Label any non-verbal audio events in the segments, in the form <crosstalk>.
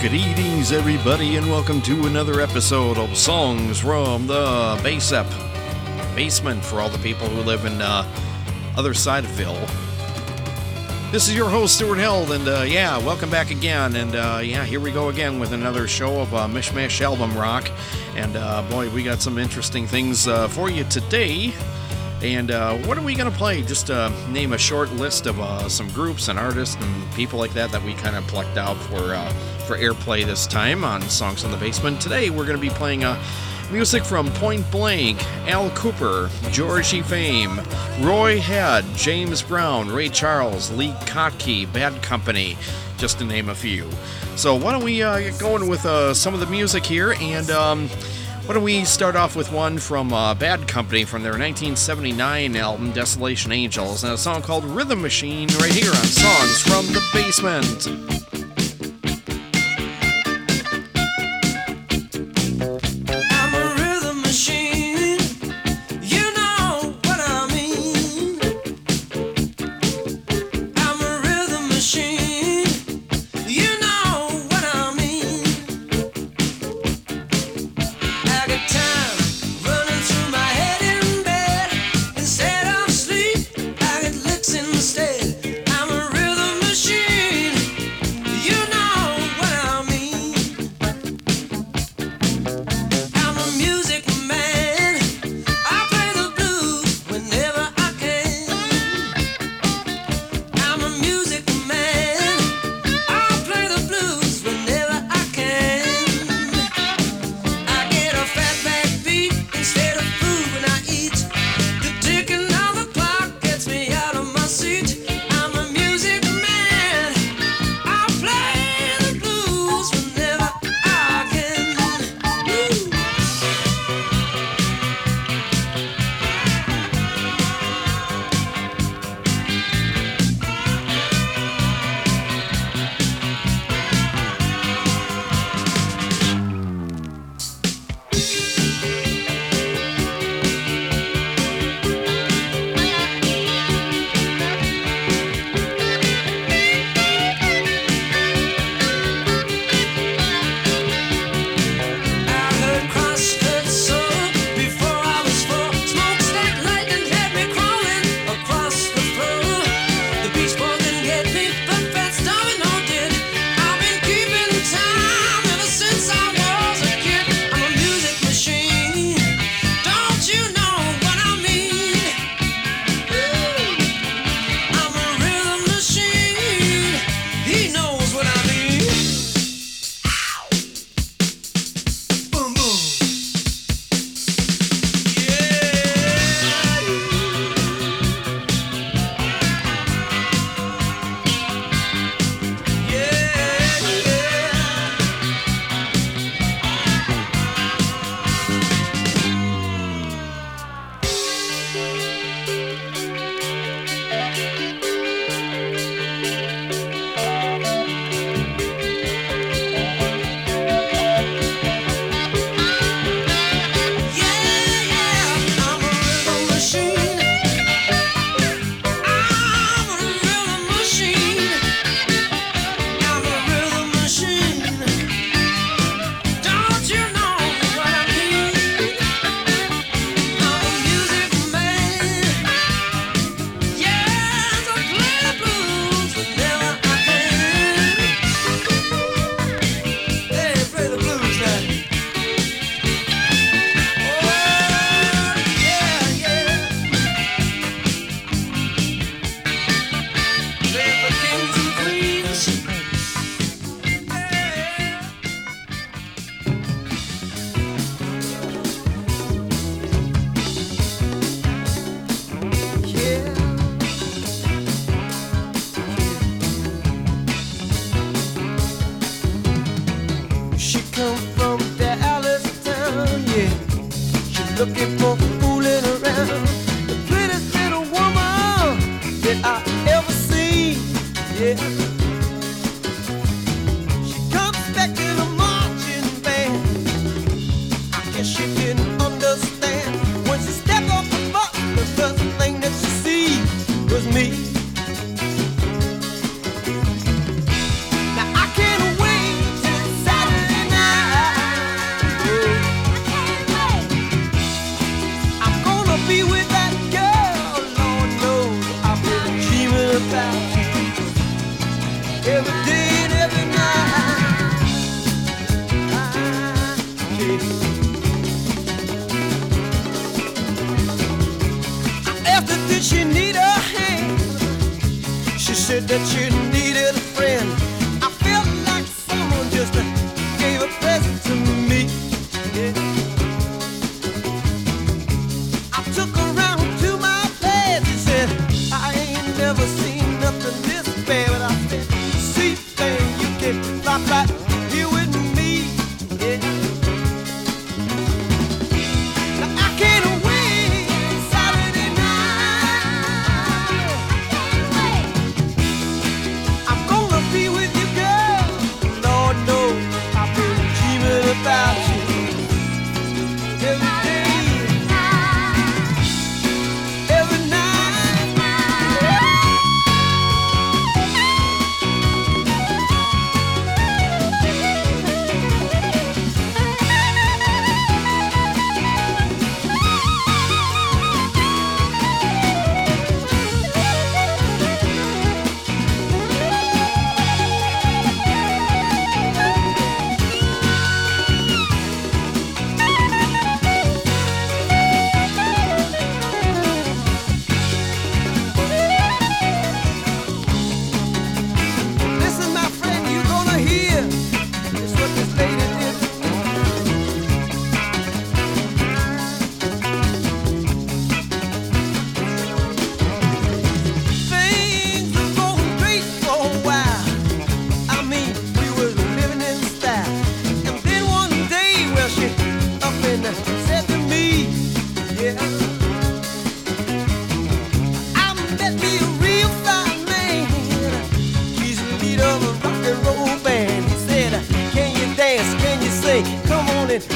Greetings, everybody, and welcome to another episode of Songs from the Basep Basement for all the people who live in uh, other side of Phil. This is your host, Stuart Held, and uh, yeah, welcome back again. And uh, yeah, here we go again with another show of uh, Mishmash Album Rock. And uh, boy, we got some interesting things uh, for you today. And uh, what are we going to play? Just uh, name a short list of uh, some groups and artists and people like that that we kind of plucked out for uh, for airplay this time on Songs in the Basement. Today we're going to be playing uh, music from Point Blank, Al Kooper, George E. Fame, Roy Head, James Brown, Ray Charles, Lee Kottke, Bad Company, just to name a few. So why don't we uh, get going with some of the music here and. Um, why don't we start off with one from uh, Bad Company from their 1979 album Desolation Angels and a song called Rhythm Machine right here on Songs from the Basement.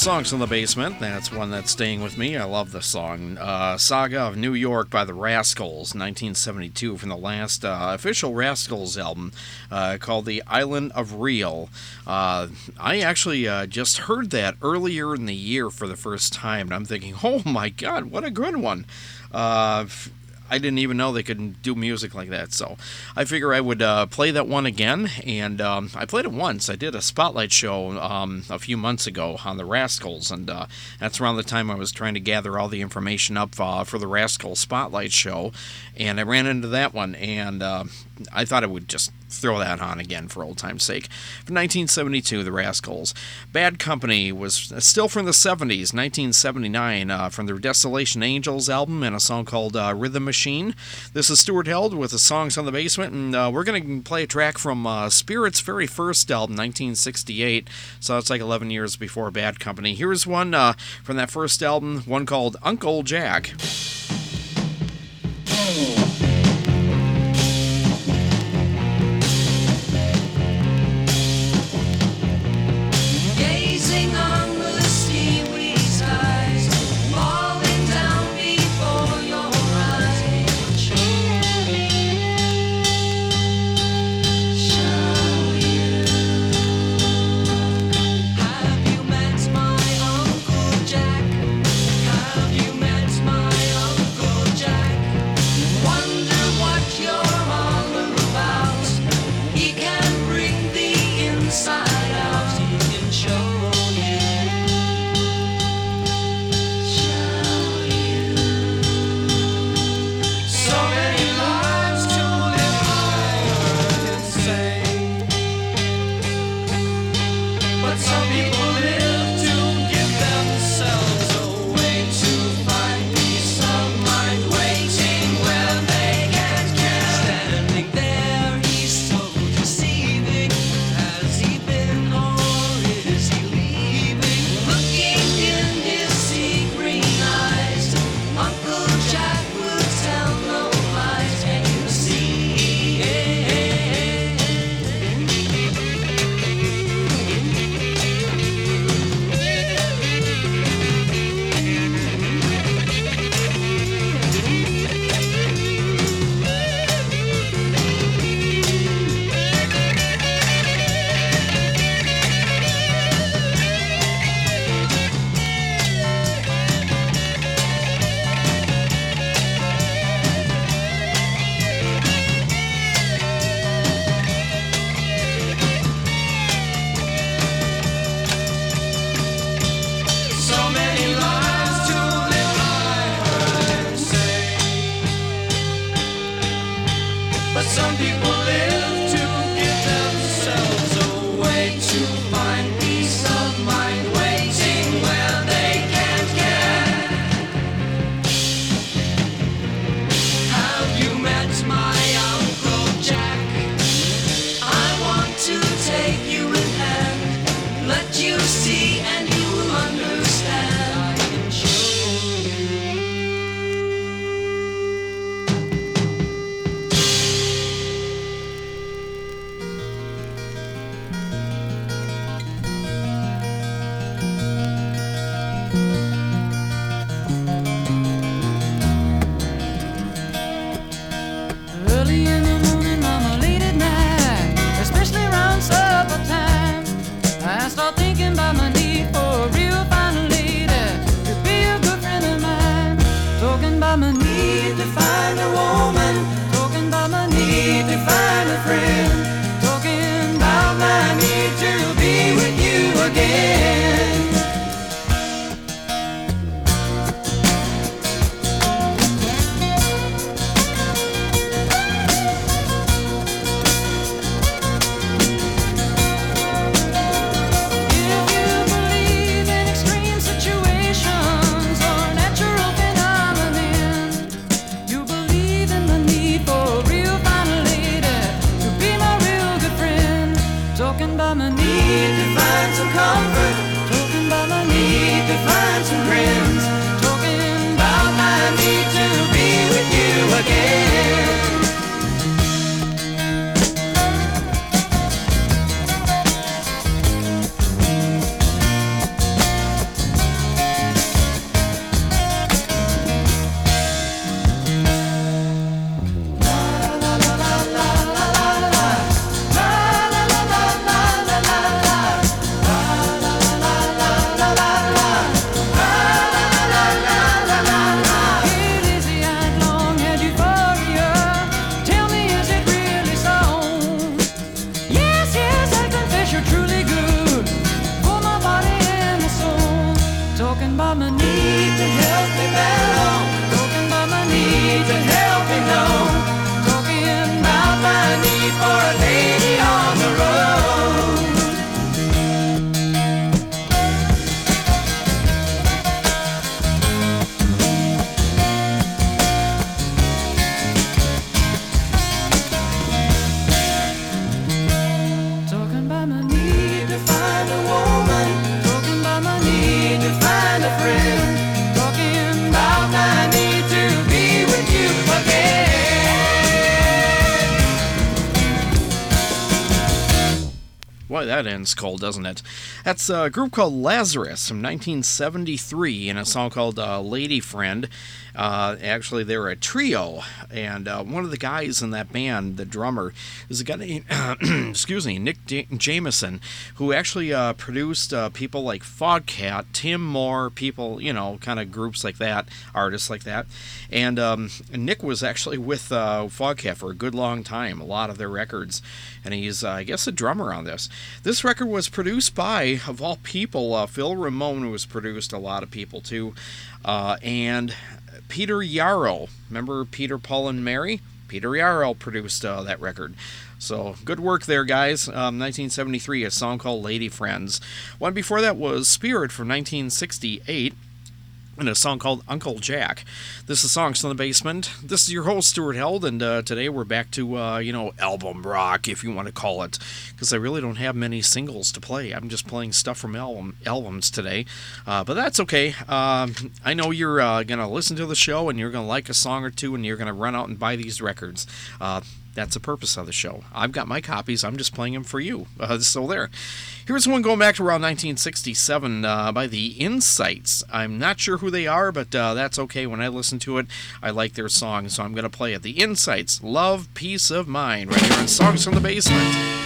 songs in the basement. That's one that's staying with me. I love the song. Uh, Saga of New York by the Rascals, 1972, from the last uh, official Rascals album uh, called The Island of Real. Uh, I actually uh, just heard that earlier in the year for the first time, and I'm thinking, oh my god, what a good one. Uh, I didn't even know they could do music like that. So I figure I would uh, play that one again. And um, I played it once. I did a spotlight show um, a few months ago on the Rascals. And uh, that's around the time I was trying to gather all the information up uh, for the Rascals spotlight show. And I ran into that one. And uh, I thought it would just throw that on again for old time's sake. From 1972, The Rascals. Bad Company was still from the 70s, 1979, uh, from their Desolation Angels album and a song called uh, Rhythm Machine. This is Stuart Held with the songs on the basement, and uh, we're going to play a track from uh, Spirit's very first album, 1968. So it's like 11 years before Bad Company. Here's one uh, from that first album, one called Uncle Jack. That doesn't it? That's a group called Lazarus from 1973 and a song called uh, Lady Friend. Uh, actually, they're a trio, and uh, one of the guys in that band, the drummer, is a guy named, <clears throat> excuse me, Nick J- Jameson, who actually uh, produced uh, people like Foghat, Tim Moore, people, you know, kind of groups like that, artists like that. And um, Nick was actually with uh, Foghat for a good long time, a lot of their records, and he's, uh, I guess, a drummer on this. This record was produced by, of all people, uh, Phil Ramone, who has produced a lot of people too, and Peter Yarrow. Remember Peter, Paul, and Mary? Peter Yarrow produced uh, that record. So good work there, guys. Um, 1973, a song called Lady Friends. One before that was Spirit from 1968 and a song called Uncle Jack. This is Songs from the Basement. This is your host, Stuart Held, and uh, today we're back to, uh, you know, album rock, if you want to call it, because I really don't have many singles to play. I'm just playing stuff from album albums today, uh, but that's okay. Um, I know you're uh, going to listen to the show, and you're going to like a song or two, and you're going to run out and buy these records. That's the purpose of the show. I've got my copies. I'm just playing them for you. Uh, so there. Here's one going back to around 1967 uh, by the Insights. I'm not sure who they are, but uh, that's okay. When I listen to it, I like their song, so I'm going to play it. The Insights, Love, Peace of Mind, right here on Songs from the Basement.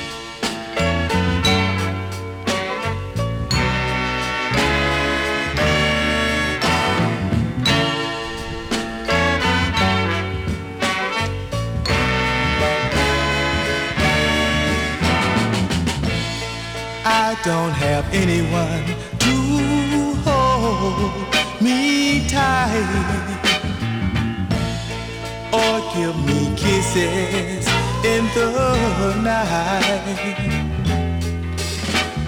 Have anyone to hold me tight or give me kisses in the night.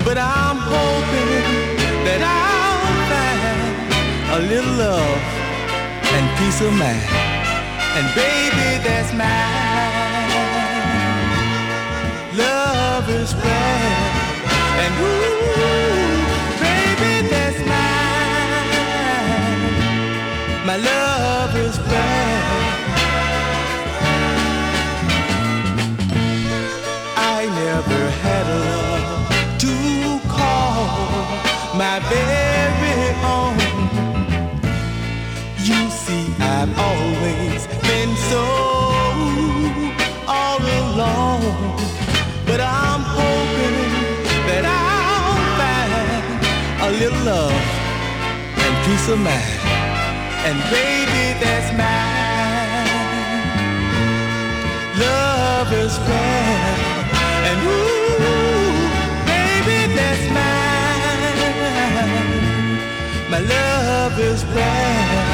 But I'm hoping that I'll find a little love and peace of mind. And baby, that's mine. Love is rare. My love peace of mind. And baby, that's mine. Love is rare. And ooh, baby, that's mine. My love is rare.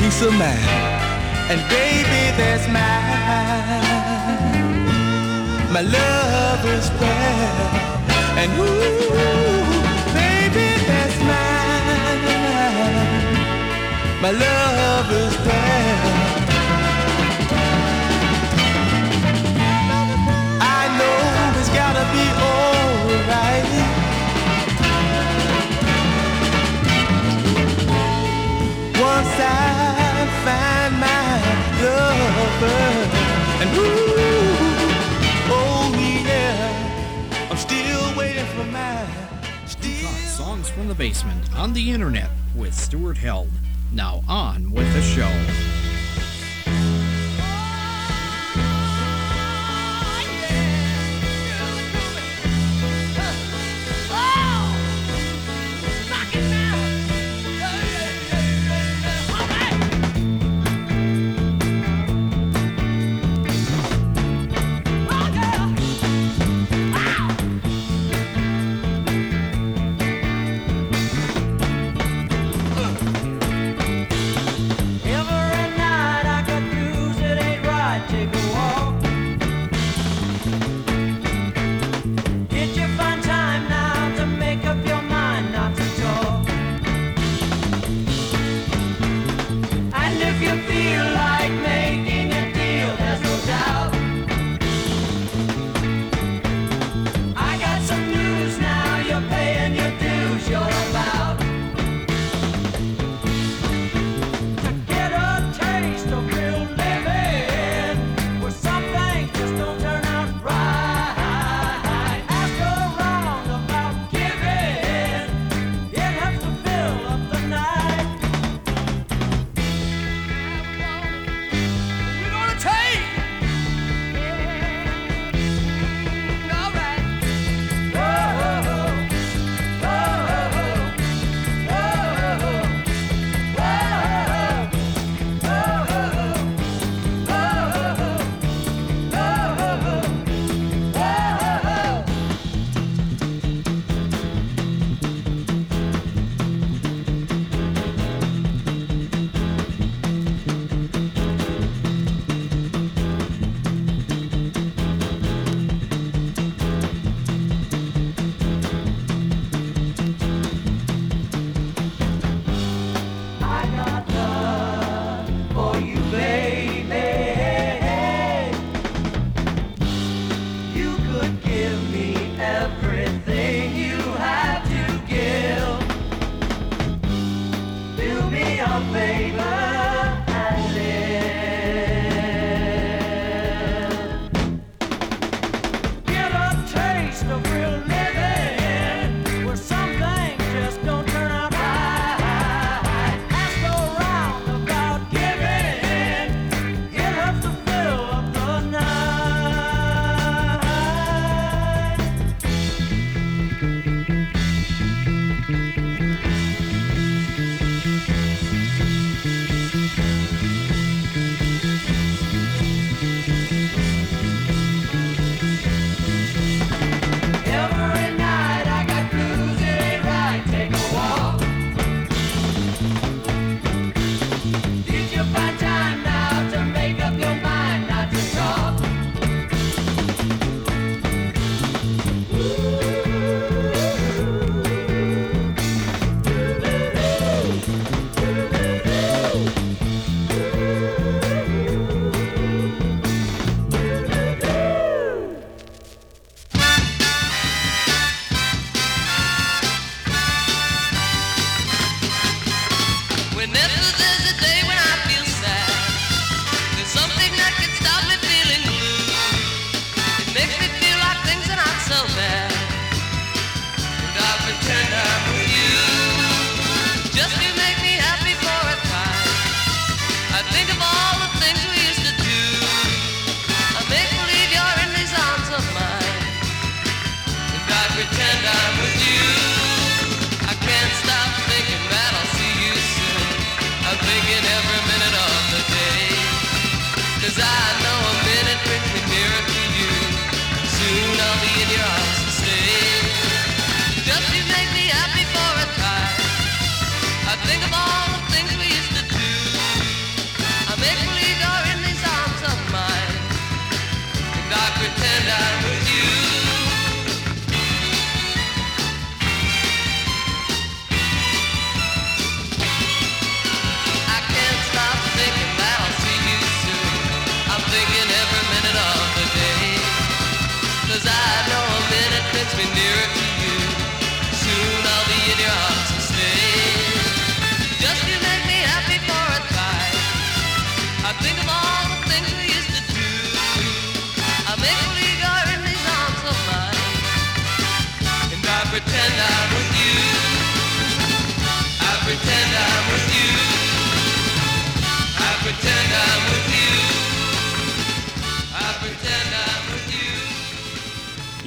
Peace of mind. And baby, that's mine. My love is rare. And ooh, baby, that's mine. My love is rare. Songs from the Basement on the internet with Stuart Held. Now on with the show.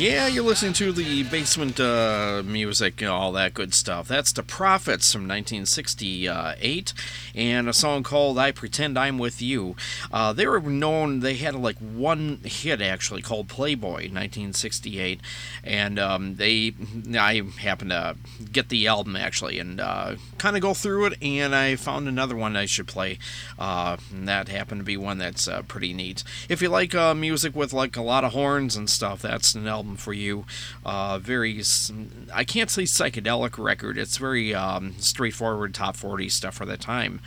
Yeah, you're listening to the basement uh, music, and all that good stuff. That's the Prophets from 1968, and a song called "I Pretend I'm With You." Uh, they were known; they had like one hit actually called "Playboy" 1968, and um, they I happened to get the album actually and uh, kind of go through it, and I found another one I should play. Uh, and that happened to be one that's uh, pretty neat. If you like uh, music with like a lot of horns and stuff, that's an album for you. Uh, very, I can't say psychedelic record. It's very um, straightforward top 40 stuff for the time.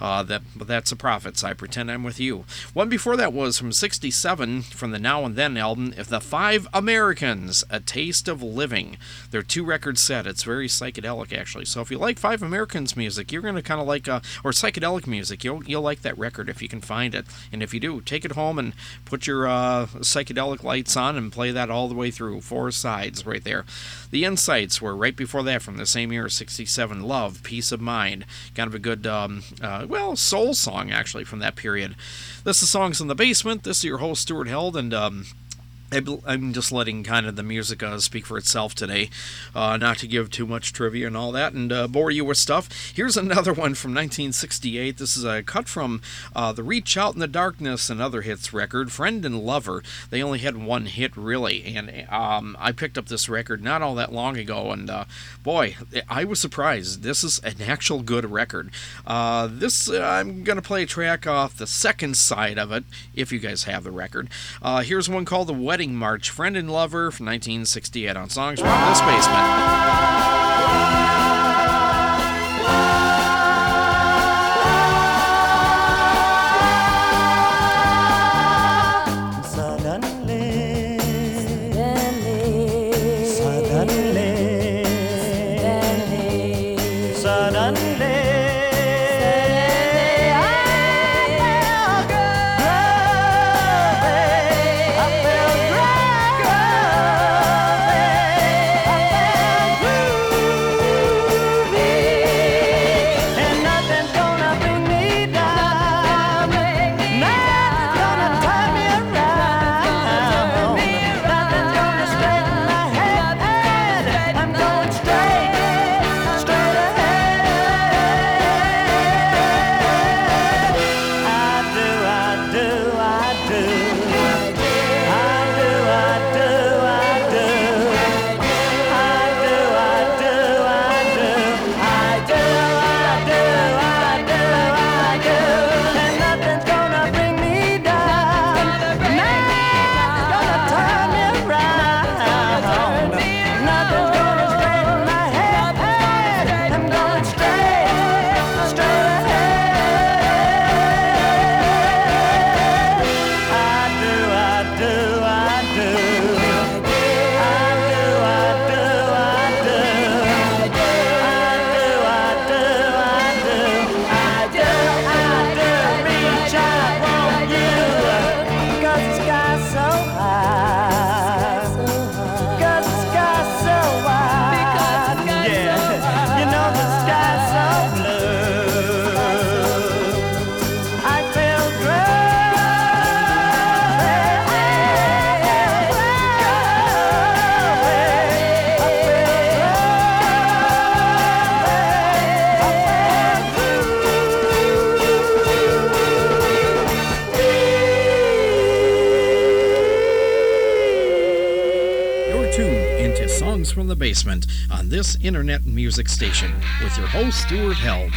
Uh, that, but that's the Prophets. I pretend I'm with you. One before that was from '67 from the Now and Then album. If the Five Americans, A Taste of Living. They're two record set. It's very psychedelic actually. So if you like Five Americans music, you're gonna kind of like uh, or psychedelic music. You'll you'll like that record if you can find it. And if you do, take it home and put your uh, psychedelic lights on and play that all the way through. Four sides right there. The Insights were right before that from the same year, 67. Love, Peace of Mind. Kind of a good, um, uh, well, soul song actually from that period. This is Songs in the Basement. This is your host, Stuart Held, and um, I'm just letting kind of the music uh, speak for itself today, uh, not to give too much trivia and all that and uh, bore you with stuff. Here's another <laughs> one from 1968. This is a cut from uh, the Reach Out in the Darkness and Other Hits record, Friend and Lover. They only had one hit really, and um, I picked up this record not all that long ago, and uh, boy, I was surprised. This is an actual good record. Uh, this I'm gonna play a track off the second side of it, if you guys have the record. Here's one called "The Wedding March," Friend and Lover from 1968 on Songs from This Basement. Internet music station with your host, Stuart Held.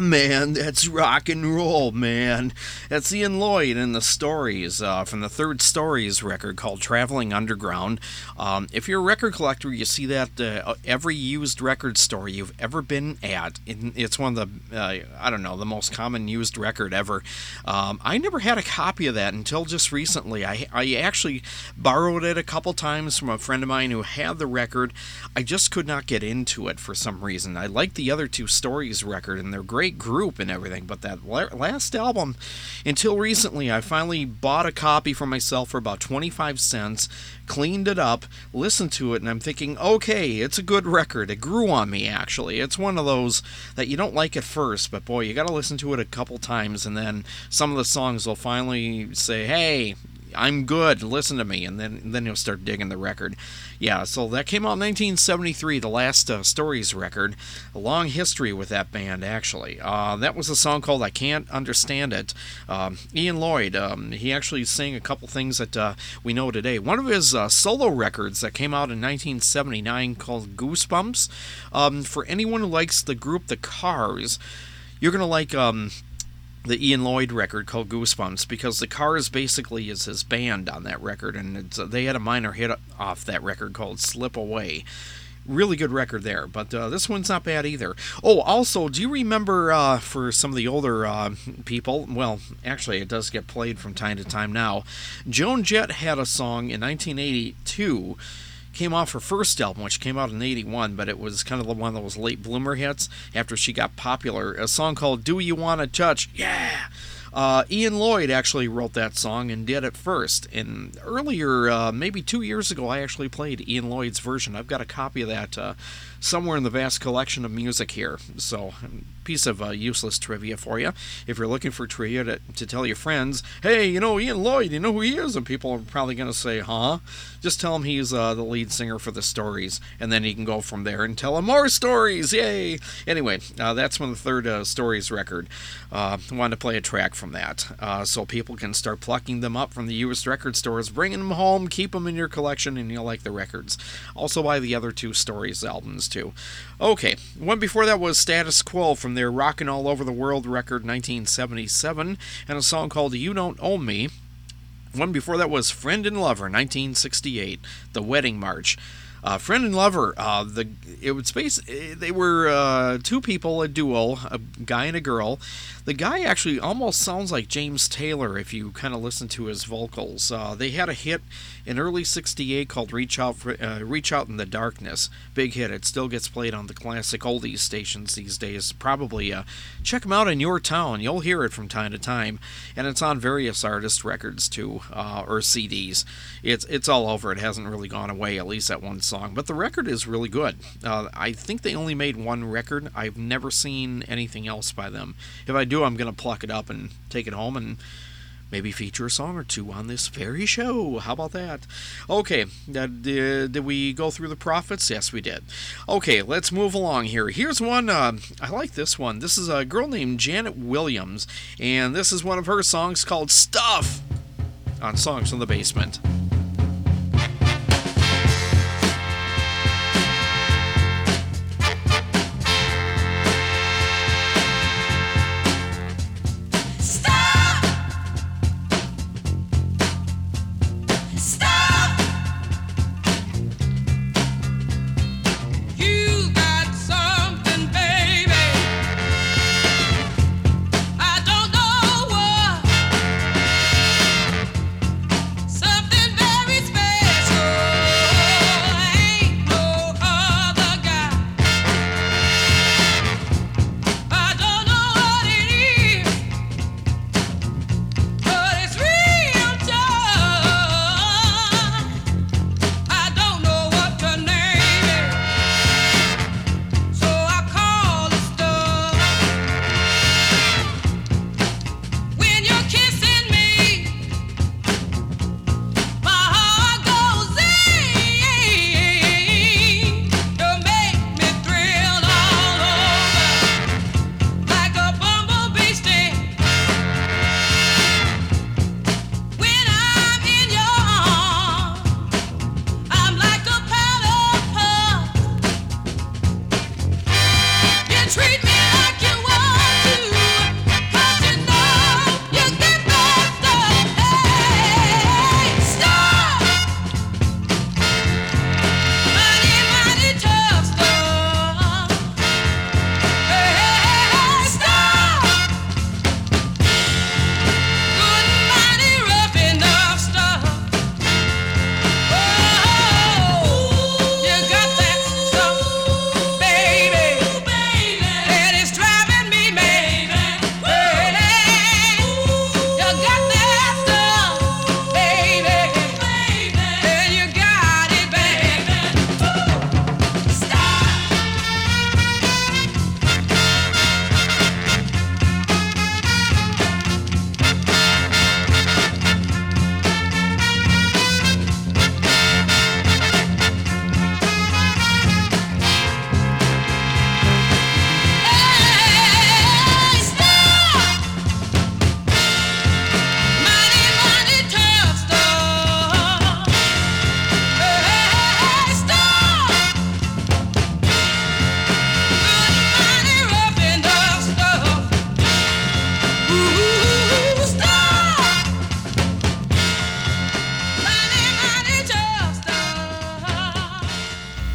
Man, that's rock and roll, man. That's Ian Lloyd and the Stories uh, from the Third Stories record called Traveling Underground. Um, if you're a record collector, you see that uh, every used record store you've ever been at. It's one of the, uh, I don't know, the most common used record ever. Um, I never had a copy of that until just recently. I, I actually borrowed it a couple times from a friend of mine who had the record. I just could not get into it for some reason. I liked the other two Stories record and they're great group and everything, but that last album, until recently, I finally bought a copy for myself for about 25 cents, cleaned it up, listened to it, and I'm thinking, okay, it's a good record. It grew on me, actually. It's one of those that you don't like at first, but boy, you gotta listen to it a couple times, and then some of the songs will finally say, hey, I'm good. Listen to me, and then and then you'll start digging the record. Yeah, so that came out in 1973, the last uh, Stories record. A long history with that band, actually. Uh, that was a song called "I Can't Understand It." Um, Ian Lloyd, um, he actually sang a couple things that uh, we know today. One of his uh, solo records that came out in 1979 called "Goosebumps." Um, for anyone who likes the group The Cars, you're gonna like. Um, the Ian Lloyd record called Goosebumps because the Cars basically is his band on that record, and they had a minor hit off that record called Slip Away. Really good record there, but uh, this one's not bad either. Oh, also, do you remember uh, for some of the older uh, people? Well, actually, it does get played from time to time now. Joan Jett had a song in 1982 came off her first album, which came out in 81, but it was kind of the one of those late bloomer hits after she got popular. A song called Do You Want to Touch? Yeah! Uh, Ian Lloyd actually wrote that song and did it first. And earlier, uh, maybe two years ago, I actually played Ian Lloyd's version. I've got a copy of that uh, somewhere in the vast collection of music here. So, piece of uh, useless trivia for you. If you're looking for trivia to, to tell your friends, hey, you know Ian Lloyd, you know who he is? And people are probably going to say, huh? Just tell him he's uh, the lead singer for the stories, and then he can go from there and tell him more stories. Yay! Anyway, uh, that's from the third uh, stories record. Uh, wanted to play a track from that uh, so people can start plucking them up from the U.S. record stores, bringing them home, keep them in your collection, and you'll like the records. Also, buy the other two stories albums too. Okay, one before that was Status Quo from their Rockin' All Over the World record 1977, and a song called You Don't Own Me. One before that was Friend and Lover 1968, The Wedding March. Uh, friend and lover. Uh, the it was space. They were uh, two people, a duo, a guy and a girl. The guy actually almost sounds like James Taylor if you kind of listen to his vocals. Uh, they had a hit in early '68 called "Reach Out, uh, Reach Out in the Darkness." Big hit. It still gets played on the classic oldies stations these days. Probably uh, check them out in your town. You'll hear it from time to time, and it's on various artist records too, or CDs. It's it's all over. It hasn't really gone away. At least at one song, but the record is really good. Uh, I think they only made one record. I've never seen anything else by them. If I do, I'm going to pluck it up and take it home and maybe feature a song or two on this very show. How about that? Okay, uh, did, we go through the Profits? Yes, we did. Okay, let's move along here. Here's one. Uh, I like this one. This is a girl named Janet Williams, and this is one of her songs called Stuff on Songs from the Basement.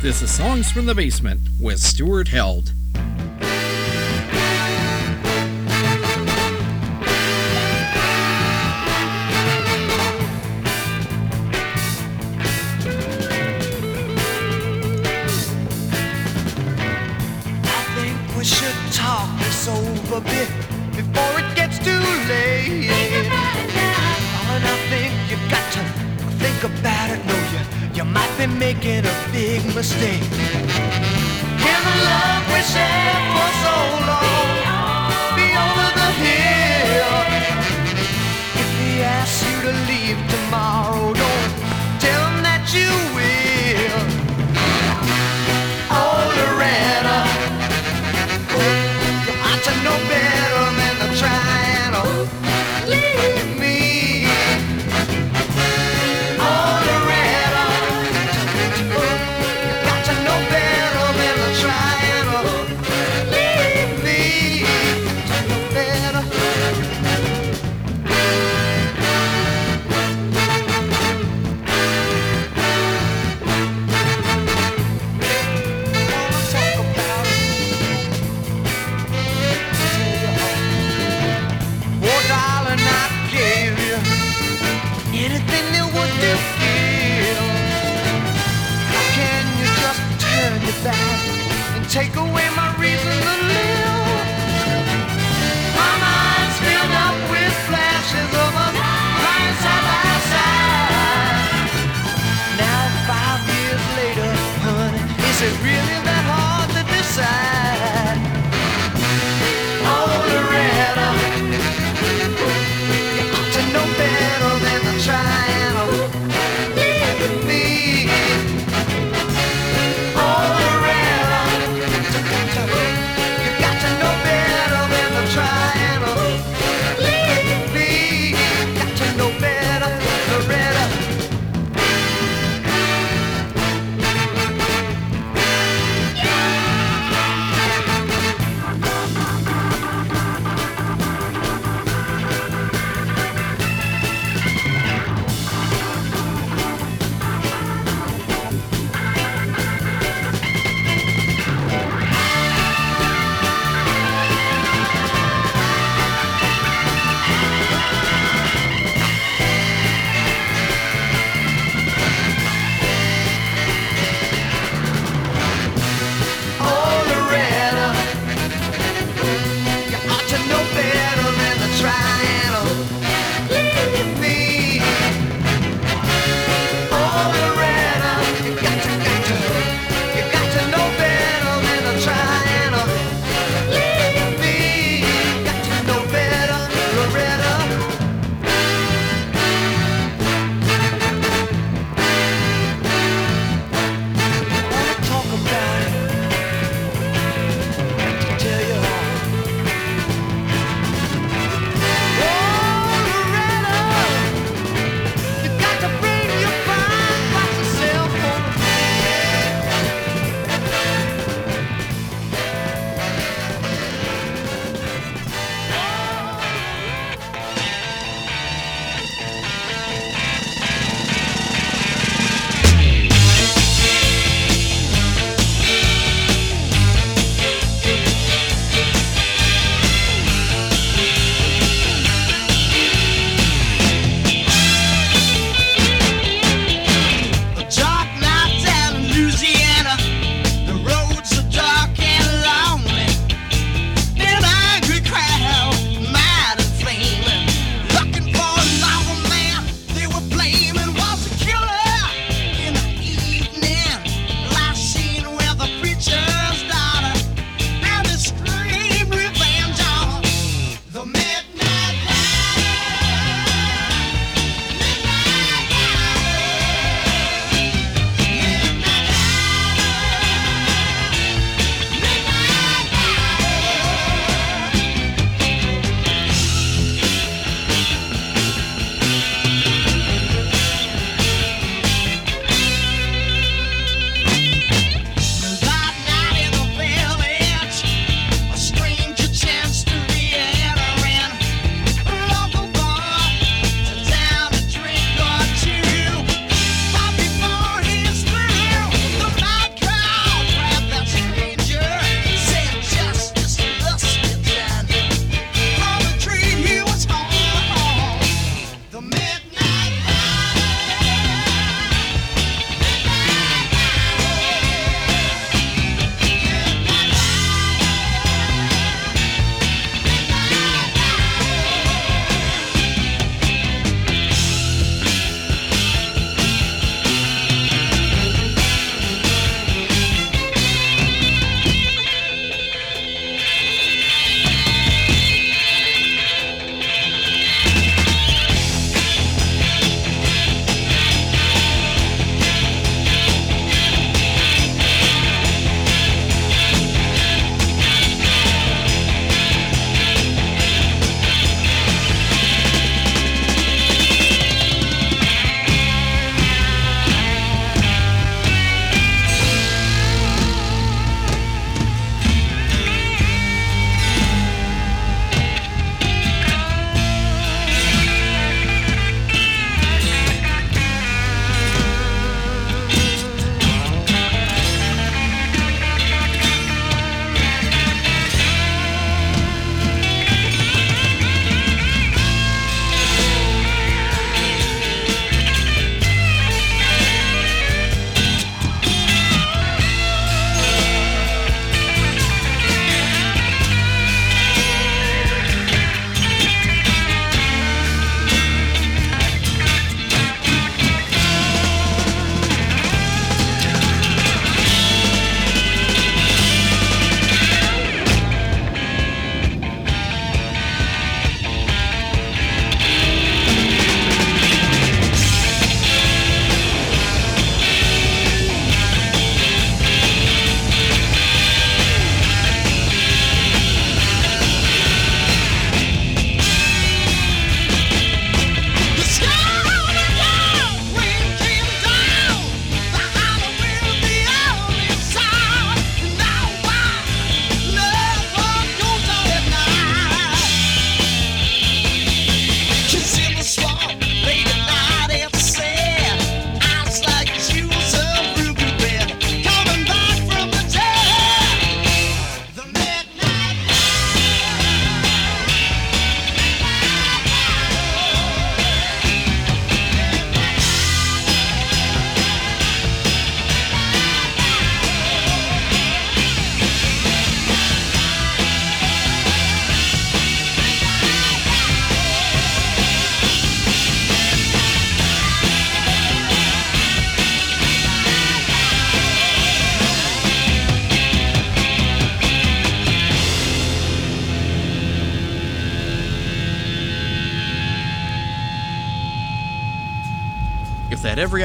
This is Songs from the Basement with Stuart Held.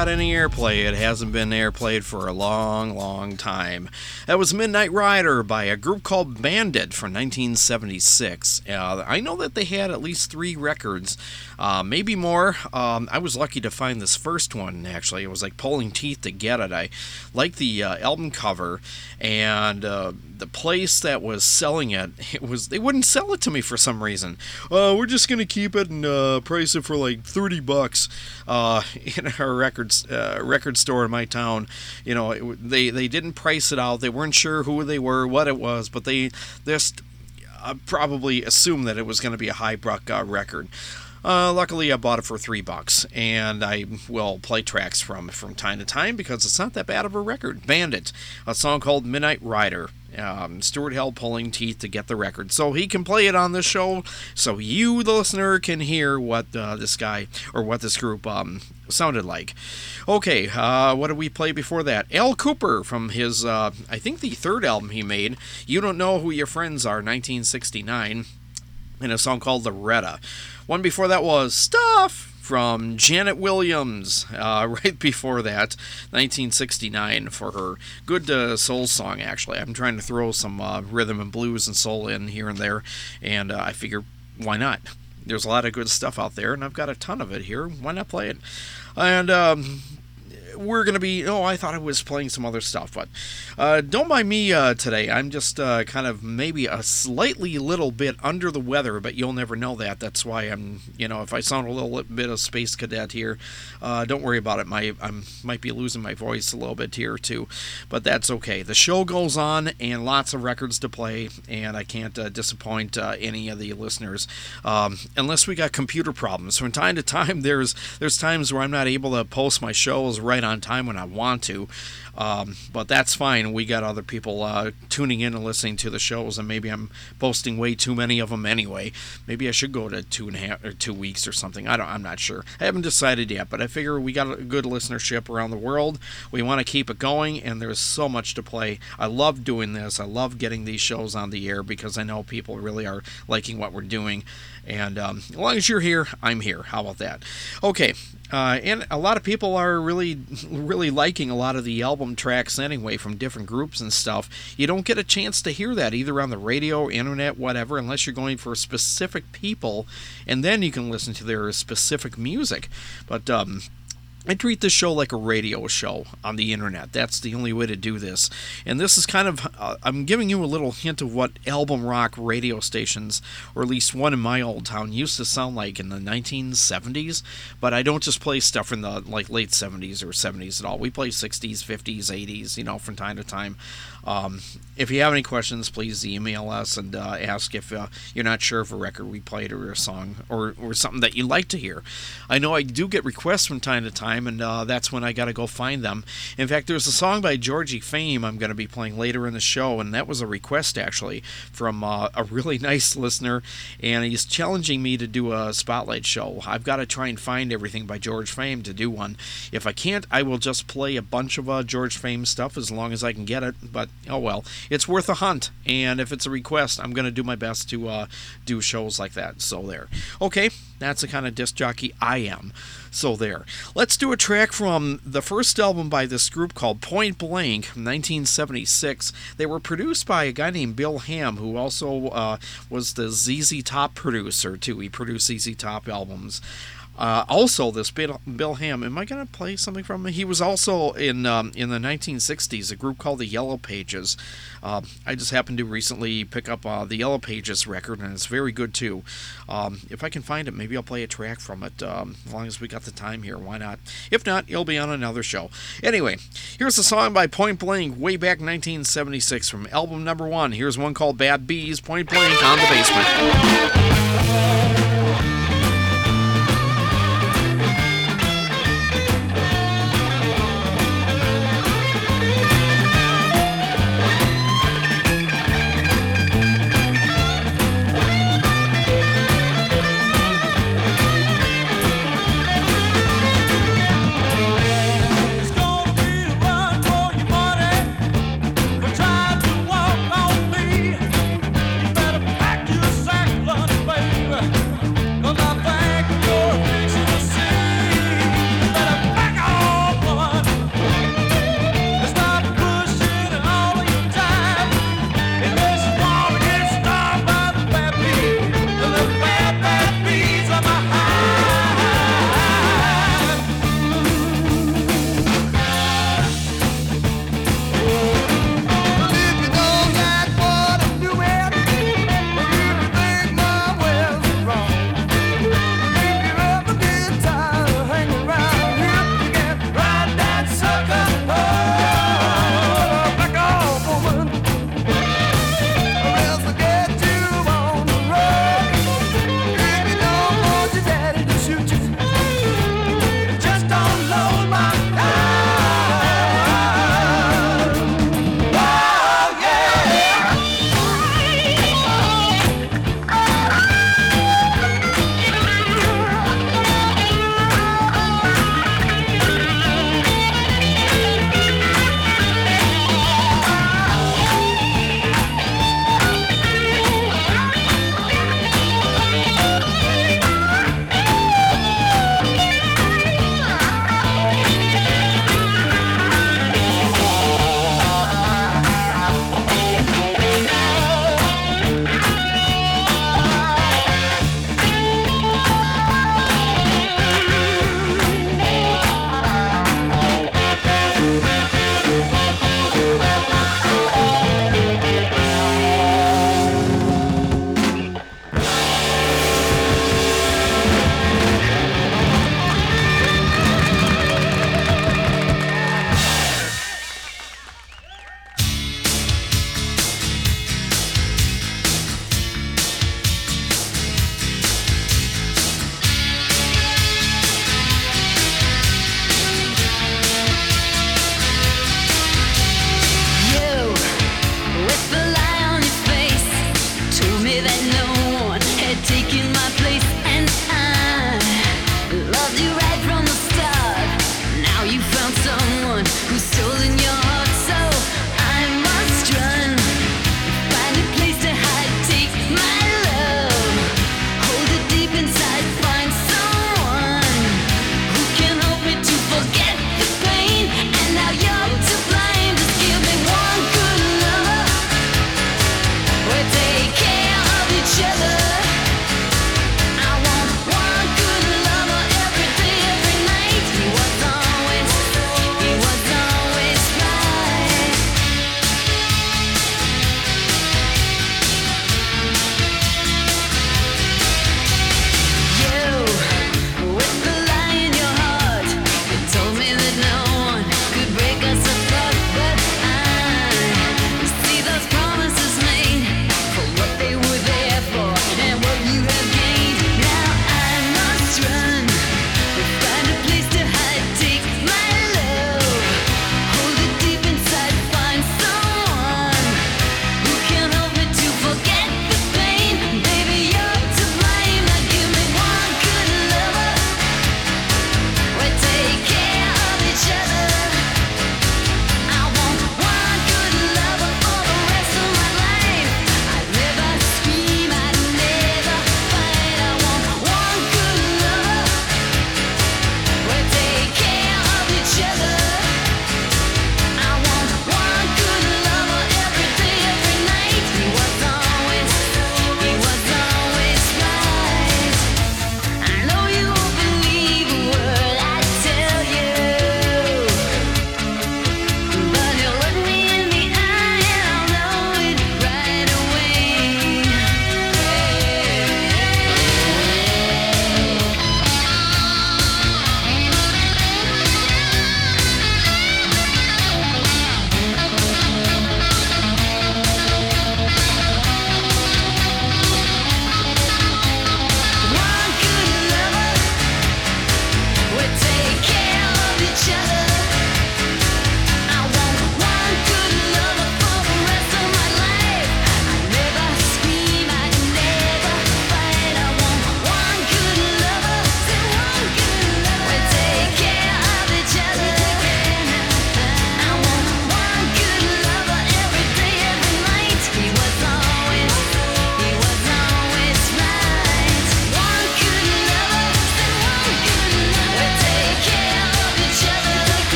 Got any airplay, it hasn't been airplayed for a long, long time. That was Midnight Rider by a group called Bandit from 1976. Uh, I know that they had at least three records, uh, maybe more. Um, I was lucky to find this first one, actually. It was like pulling teeth to get it. I like the uh, album cover, and uh, the place that was selling it, it was they wouldn't sell it to me for some reason. Uh, we're just gonna keep it and uh, price it for like 30 bucks uh, <laughs> in our records record store in my town. You know, it, they they didn't price it out. They weren't sure who they were, what it was, but they just uh, probably assumed that it was going to be a high buck uh, record. Uh, luckily, I bought it for three bucks, and I will play tracks from from time to time because it's not that bad of a record. Bandit, a song called Midnight Rider. Um, Stuart held pulling teeth to get the record, so he can play it on the show, so you, the listener, can hear what uh, this guy or what this group um, sounded like. Okay, uh, what did we play before that? Al Kooper from his, uh, I think, the third album he made. You don't know who your friends are, 1969 in a song called Loretta. One before that was Stuff from Janet Williams. Uh, <laughs> right before that, 1969 for her good uh, soul song. Actually, I'm trying to throw some uh, rhythm and blues and soul in here and there, and uh, I figure why not? There's a lot of good stuff out there, and I've got a ton of it here. Why not play it? And um, we're going to be. Oh, I thought I was playing some other stuff, but uh, don't mind me uh, today. I'm just uh, kind of maybe a slightly little bit under the weather, but you'll never know that. That's why I'm, you know, if I sound a little bit of space cadet here, uh, don't worry about it. My I might be losing my voice a little bit here too, but that's okay. The show goes on, and lots of records to play, and I can't uh, disappoint uh, any of the listeners um, unless we got computer problems. From time to time, <laughs> there's there's times where I'm not able to post my shows right on time when I want to. Um, but that's fine. We got other people uh, tuning in and listening to the shows, and maybe I'm posting way too many of them anyway. Maybe I should go to two and a half or two weeks or something. I don't. I'm not sure. I haven't decided yet, but I figure we got a good listenership around the world. We want to keep it going, and there's so much to play. I love doing this. I love getting these shows on the air because I know people really are liking what we're doing. And um, as long as you're here, I'm here. How about that? Okay. Uh, and a lot of people are really, <laughs> really liking a lot of the album tracks anyway from different groups and stuff. You don't get a chance to hear that either on the radio, internet, whatever, unless you're going for specific people, and then you can listen to their specific music. But um, I treat this show like a radio show on the internet. That's the only way to do this. And this is kind of, uh, I'm giving you a little hint of what album rock radio stations, or at least one in my old town, used to sound like in the 1970s. But I don't just play stuff from the like late 70s or 70s at all. We play 60s, 50s, 80s, you know, from time to time. Um, if you have any questions, please email us and uh, ask if uh, you're not sure of a record we played or a song or, or something that you'd like to hear. I know I do get requests from time to time, and uh, that's when I got to go find them. In fact, there's a song by Georgie Fame I'm going to be playing later in the show, and that was a request actually from uh, a really <laughs> nice listener, and he's challenging me to do a spotlight show. I've got to try and find everything by George Fame to do one. If I can't, I will just play a bunch of uh, George Fame stuff as long as I can get it. But oh well, it's worth a hunt. And if it's a request, I'm going to do my best to uh, do shows like that. So there. Okay, that's the kind of disc jockey I am. So there. Let's do a track from the first album by this group called Point Blank, 1976. They were produced by a guy named Bill Ham, who also uh, was the ZZ Top producer too. He produced ZZ Top albums. Uh, also, this Bill, Bill Ham. Am I gonna play something from him? He was also in um, in the 1960s a group called the Yellow Pages. Uh, I just happened to recently pick up uh, the Yellow Pages record, and it's very good too. Um, if I can find it, maybe I'll play a track from it. Um, as long as we got the time here, why not? If not, it'll be on another show. Anyway, here's a song by Point Blank, way back 1976 from album number one. Here's one called Bad Bees. Point Blank on the basement.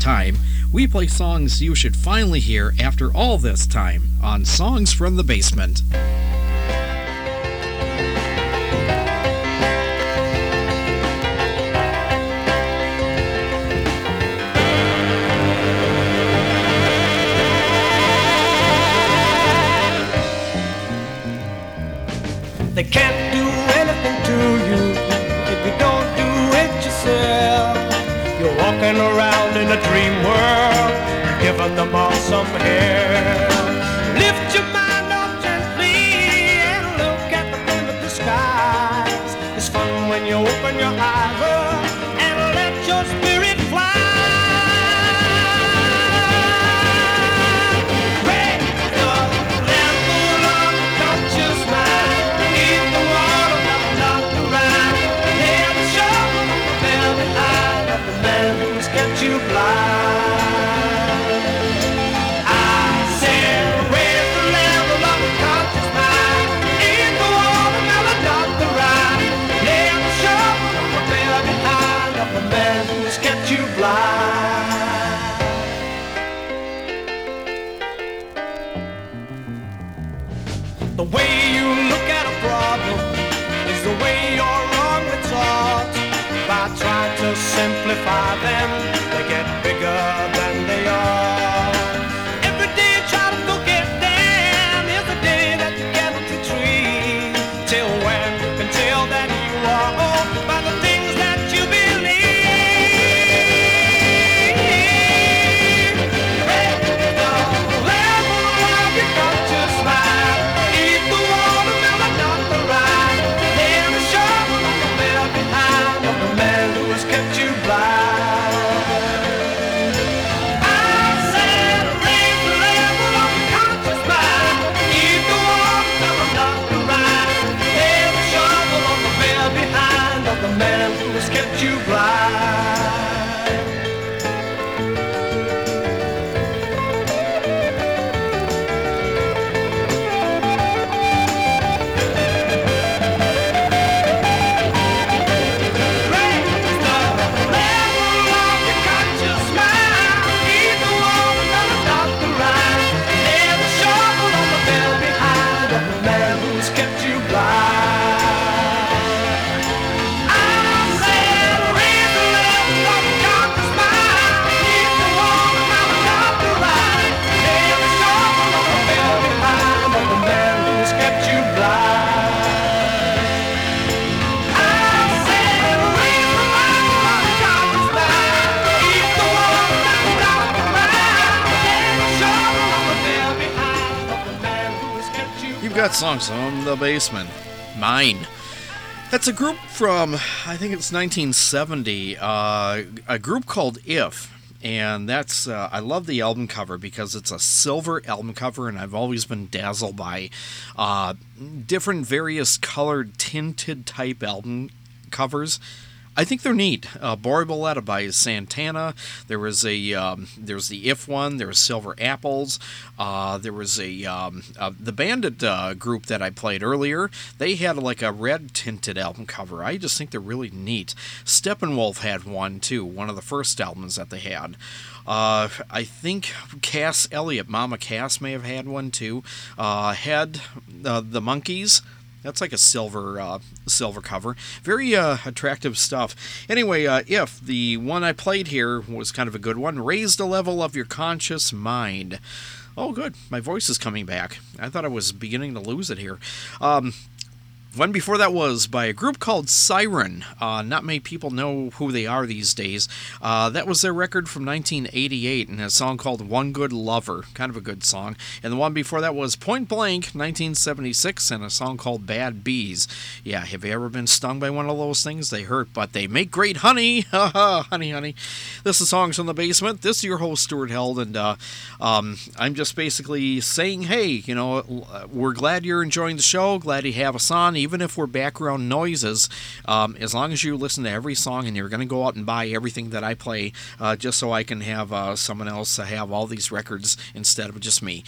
Time, we play songs you should finally hear after all this time on Songs from the Basement. They can't do anything to you if you don't do it yourself. You're walking around in a dream world, giving them all some hell. Songs from the basement. Mine. That's a group from, I think it's 1970, uh, a group called If. And that's, uh, I love the album cover because it's a silver album cover, and I've always been dazzled by uh, different various colored tinted type album covers. I think they're neat. Uh, by Santana. There was a um, there's the If one. There was Silver Apples. Uh, there was a um, uh, the Bandit uh, group that I played earlier. They had like a red tinted album cover. I just think they're really neat. Steppenwolf had one too. One of the first albums that they had. Uh, I think Cass Elliot, Mama Cass, may have had one too. Uh, had uh, the Monkees. That's like a silver uh, silver cover. Very uh, attractive stuff. Anyway, uh, if the one I played here was kind of a good one, raise the level of your conscious mind. Oh, good. My voice is coming back. I thought I was beginning to lose it here. Um, one before that was by a group called Siren. Uh, not many people know who they are these days. Uh, that was their record from 1988 and a song called One Good Lover. Kind of a good song. And the one before that was Point Blank, 1976, and a song called Bad Bees. Yeah, have you ever been stung by one of those things? They hurt, but they make great honey. <laughs> honey, honey. This is Songs from the Basement. This is your host, Stuart Held, and uh, um, I'm just basically saying, hey, you know, we're glad you're enjoying the show. Glad you have us on even if we're background noises. Um, as long as you listen to every song and you're going to go out and buy everything that I play, uh, just so I can have uh, someone else have all these records instead of just me.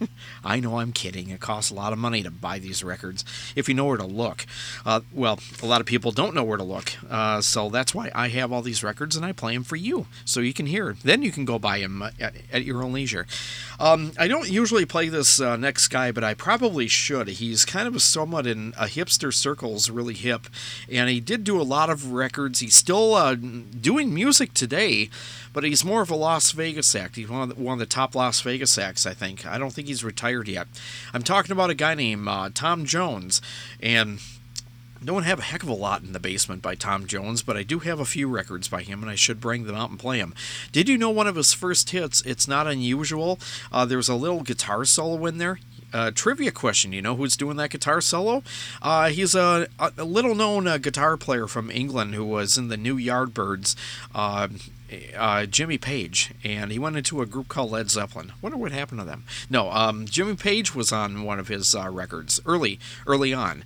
<laughs> I know I'm kidding. It costs a lot of money to buy these records if you know where to look. Uh, well, a lot of people don't know where to look, uh, so that's why I have all these records and I play them for you so you can hear. Then you can go buy them at, at your own leisure. Um, I don't usually play this uh, next guy, but I probably should. He's kind of somewhat in a hipster circles, really hip, and he did do a lot of records. He's still uh, doing music today but he's more of a Las Vegas act. He's one of the, one of the top Las Vegas acts, I think. I don't think he's retired yet. I'm talking about a guy named uh, Tom Jones, and don't have a heck of a lot in the basement by Tom Jones, but I do have a few records by him, and I should bring them out and play them. Did you know one of his first hits? It's not unusual. Uh, there's a little guitar solo in there. Uh, trivia question: You know who's doing that guitar solo? Uh, he's a, a little known uh, guitar player from England who was in the New Yardbirds. Uh, uh, Jimmy Page, and he went into a group called Led Zeppelin. Wonder what happened to them. No, um, Jimmy Page was on one of his uh, records early, early on,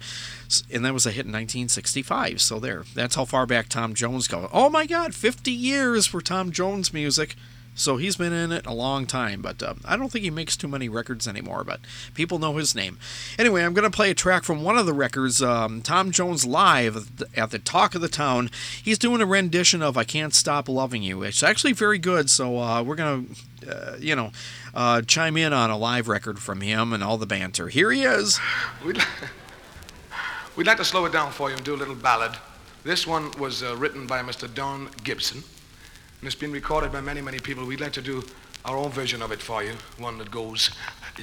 and that was a hit in 1965. So there, that's how far back Tom Jones goes. Oh my God, 50 years for Tom Jones music. So he's been in it a long time, but uh, I don't think he makes too many records anymore. But people know his name. Anyway, I'm going to play a track from one of the records, um, Tom Jones live at the, Talk of the Town. He's doing a rendition of "I Can't Stop Loving You." It's actually very good. So uh, we're going to, uh, you know, uh, chime in on a live record from him and all the banter. Here he is. We'd, we'd like to slow it down for you and do a little ballad. This one was uh, written by Mr. Don Gibson, and it's been recorded by many, many people. We'd like to do our own version of it for you, one that goes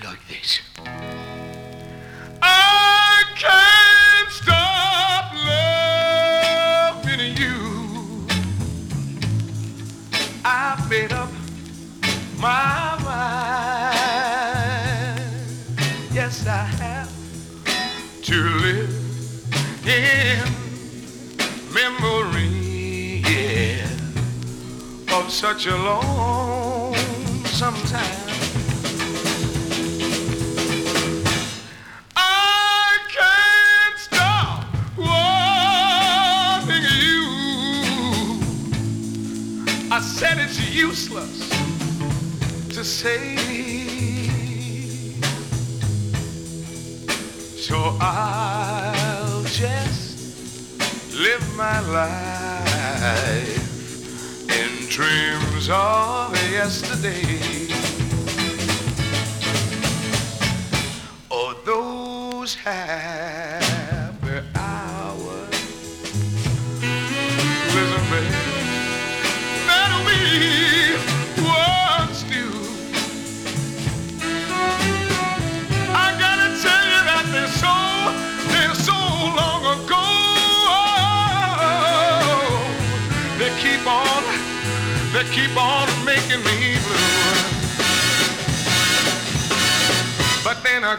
like this. I can't stop loving you. I've made up my mind. Yes, I have to live in memory such a long time. I can't stop wanting you. I said it's useless to say. So I'll just live my life dreams of yesterday. Oh, those happy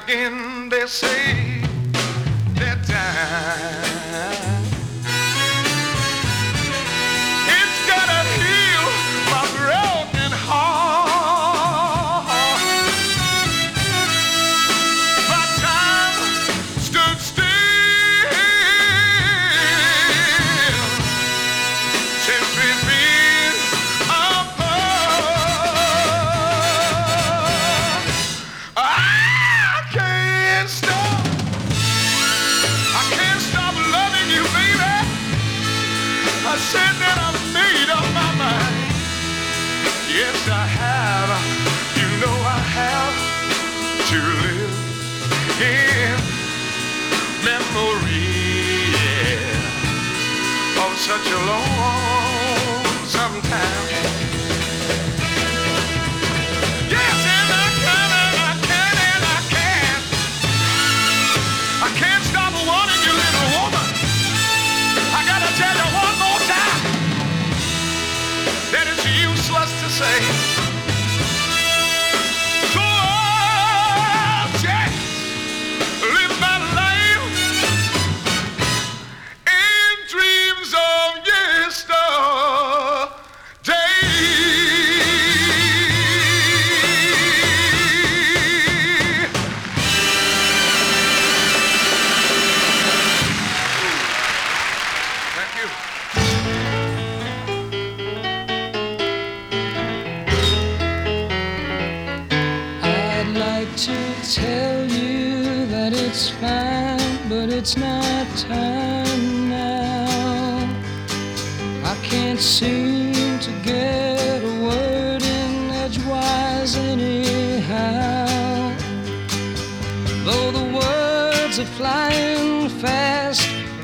again, they say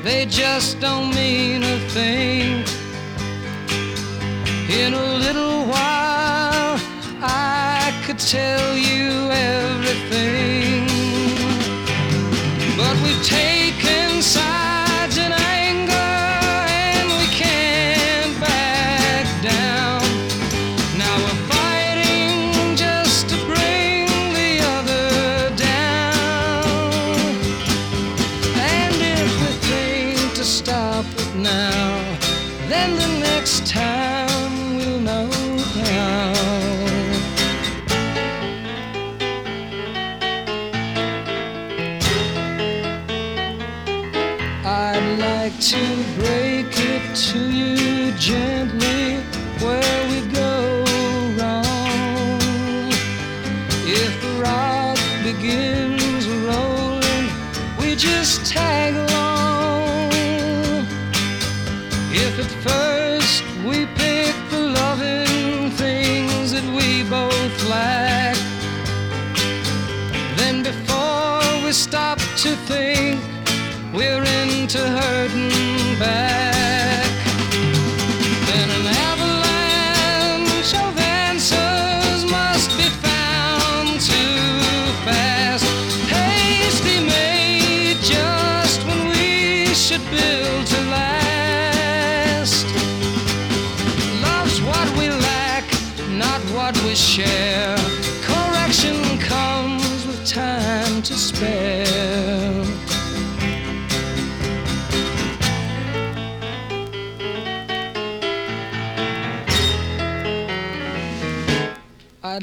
They just don't mean a thing. stop to think we're into hurting bad.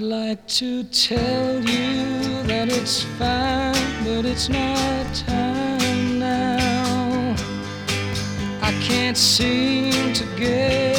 I'd like to tell you that it's fine, but it's not time now. I can't seem to get.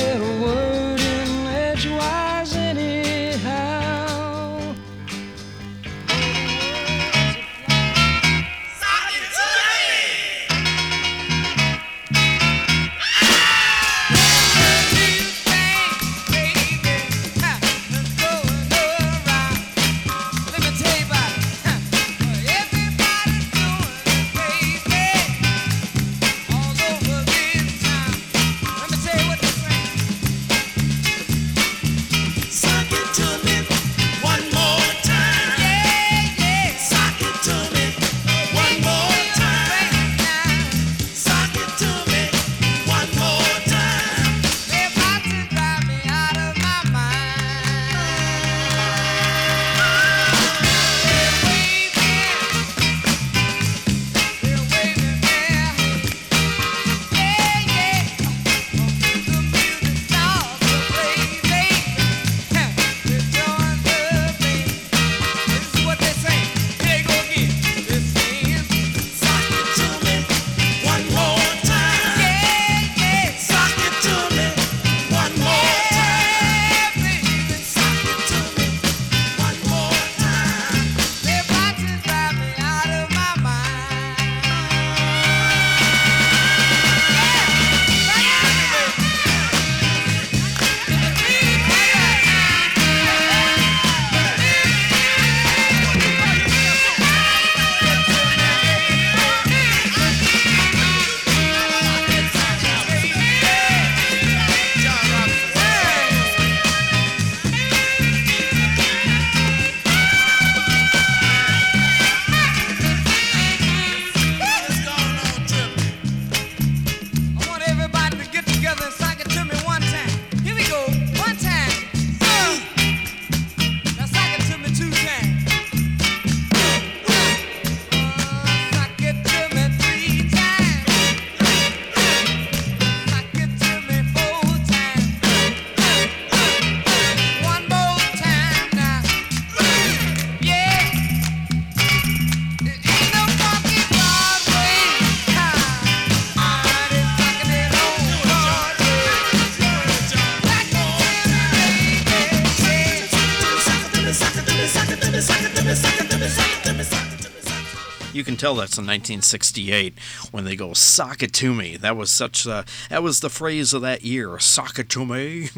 Tell that's in 1968 when they go "sock it to me." That was such a, that was the phrase of that year. "Sock it to me."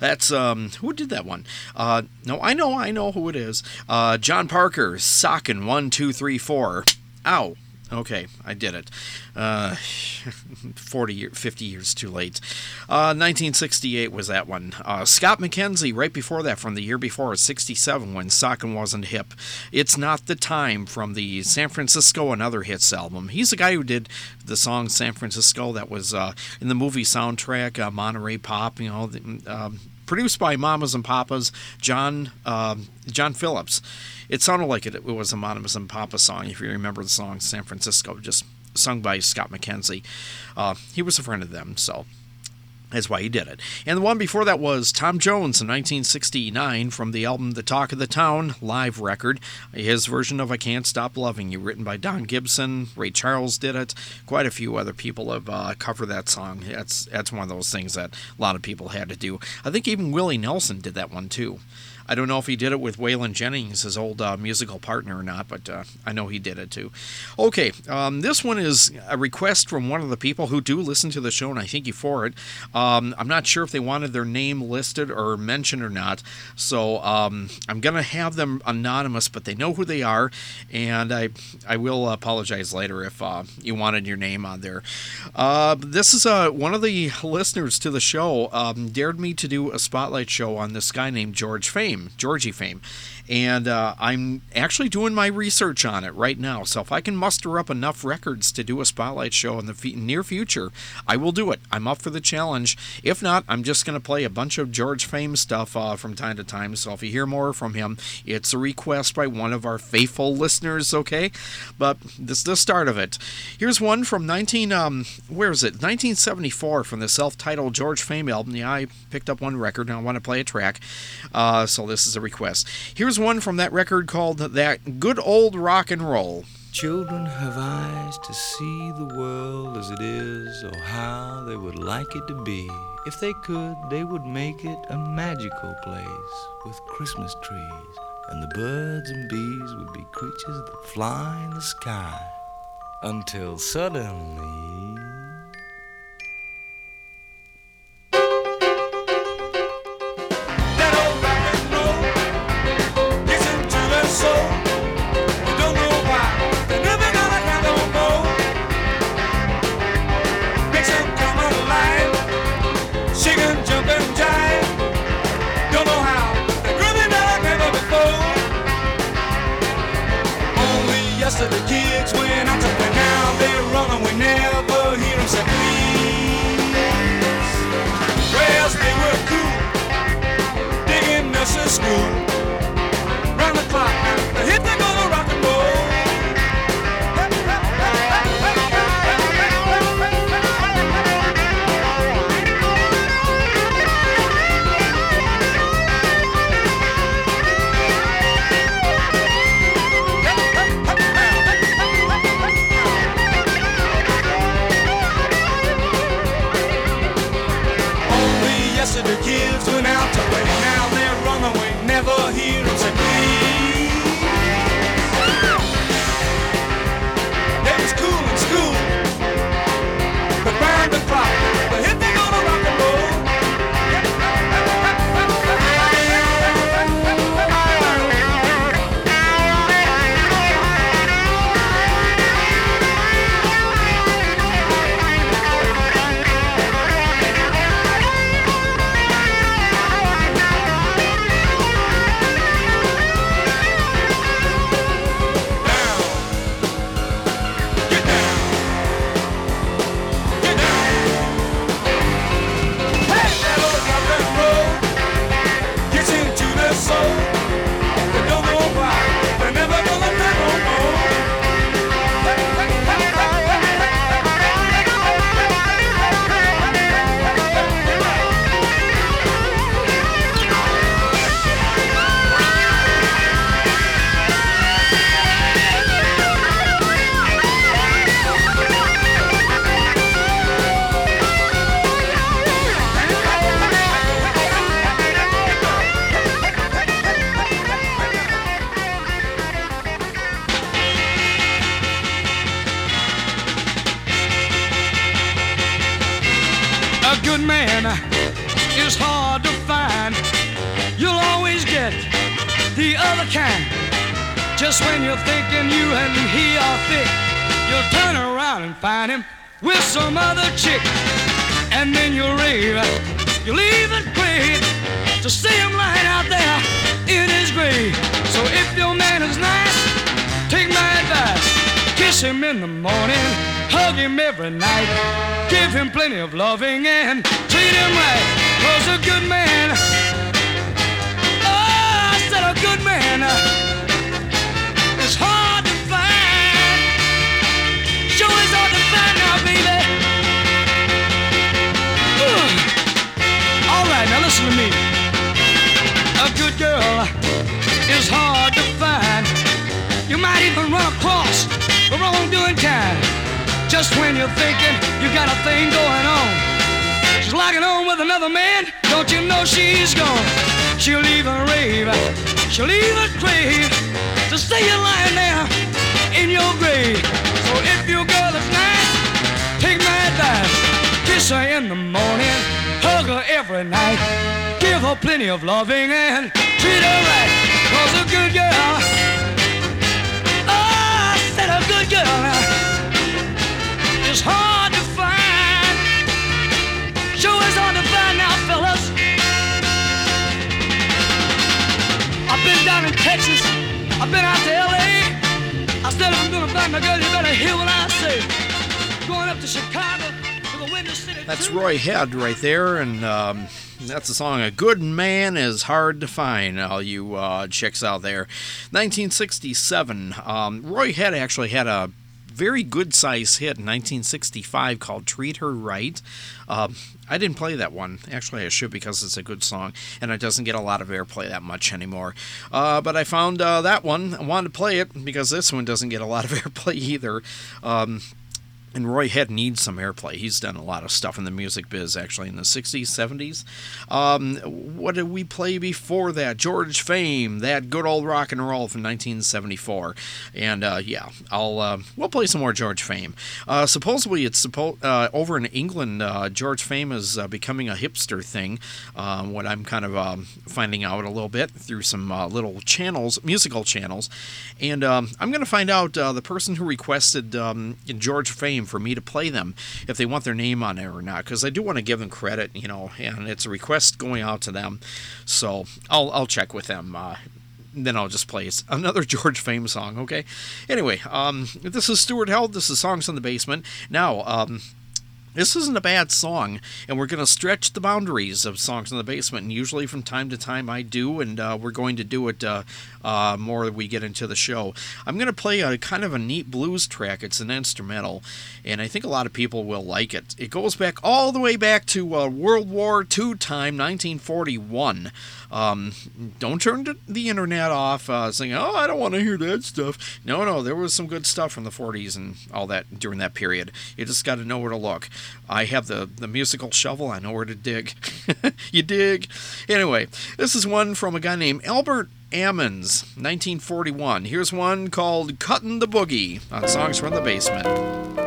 That's um who did that one? Uh, no, I know, I know who it is. Uh, John Parker, "Sockin' one two three four. Ow. Okay, I did it. Uh, <laughs> 40 year, 50 years too late. Uh, 1968 was that one. Uh, Scott McKenzie, right before that, from the year before, 67, when Sockin' wasn't hip. It's Not the Time from the San Francisco and Other Hits album. He's the guy who did the song San Francisco that was uh, in the movie soundtrack, uh, Monterey Pop, you know, the, um, produced by Mamas and Papas, John um, John Phillips. It sounded like it, it was a Mamas and Papas song, if you remember the song San Francisco, just sung by Scott McKenzie. Uh, he was a friend of them, so that's why he did it. And the one before that was Tom Jones in 1969 from the album The Talk of the Town live record. His version of I Can't Stop Loving You, written by Don Gibson. Ray Charles did it. Quite a few other people have uh, covered that song. That's, that's one of those things that a lot of people had to do. I think even Willie Nelson did that one too. I don't know if he did it with Waylon Jennings, his old uh, musical partner, or not, but uh, I know he did it too. Okay, um, this one is a request from one of the people who do listen to the show, and I thank you for it. Um, I'm not sure if they wanted their name listed or mentioned or not, so um, I'm going to have them anonymous, but they know who they are, and I I will apologize later if uh, you wanted your name on there. Uh, this is uh, one of the listeners to the show um, dared me to do a spotlight show on this guy named George Fame. Georgie Fame. And uh, I'm actually doing my research on it right now. So if I can muster up enough records to do a spotlight show in the f- near future, I will do it. I'm up for the challenge. If not, I'm just going to play a bunch of George Fame stuff uh, from time to time. So if you hear more from him, it's a request by one of our faithful listeners, okay? But this is the start of it. Here's one from 19, um, where is it? 1974 from the self-titled George Fame album. Yeah, I picked up one record and I want to play a track. Uh, so this is a request. Here's one from that record called That Good Old Rock and Roll. Children have eyes to see the world as it is, or how they would like it to be. If they could, they would make it a magical place with Christmas trees, and the birds and bees would be creatures that fly in the sky. Until suddenly. Only the kids when I to the now. They run and we never hear them say please. Prayers they were cool digging nursery school. Song "A Good Man Is Hard to Find." All you uh, chicks out there, 1967. Um, Roy Head actually had a very good size hit in 1965 called "Treat Her Right." Um, I didn't play that one. Actually, I should because it's a good song, and it doesn't get a lot of airplay that much anymore. Uh, but I found uh, that one. I wanted to play it because this one doesn't get a lot of <laughs> airplay either. Um, and Roy Head needs some airplay. He's done a lot of stuff in the music biz, actually, in the 60s, 70s. Um, what did we play before that? George Fame, that good old rock and roll from 1974. And uh, yeah, I'll uh, we'll play some more George Fame. Uh, supposedly, it's suppo- uh, over in England. Uh, George Fame is uh, becoming a hipster thing. Um, what I'm kind of um, finding out a little bit through some little channels, musical channels, and um, I'm going to find out the person who requested um, George Fame for me to play them if they want their name on there or not, because I do want to give them credit, you know, and it's a request going out to them. So I'll I'll check with them. Uh, then I'll just play <laughs> another George Fame song, okay? Anyway, um, this is Stuart Held. This is Songs in the Basement. Now, um, this isn't a bad song, and we're going to stretch the boundaries of Songs in the Basement. And usually, from time to time, I do, and uh, we're going to do it uh, uh, more we get into the show. I'm going to play a kind of a neat blues track. It's an instrumental, and I think a lot of people will like it. It goes back all the way back to uh, World War II time, 1941. Um, don't turn the- internet off uh, saying, oh, I don't want to hear that stuff. No, no, there was some good stuff from the 40s and all that during that period. You just got to know where to look. I have the, the musical shovel, I know where to dig. <laughs> you dig? Anyway, this is one from a guy named Albert Ammons, 1941. Here's one called Cuttin' the Boogie on Songs from the Basement.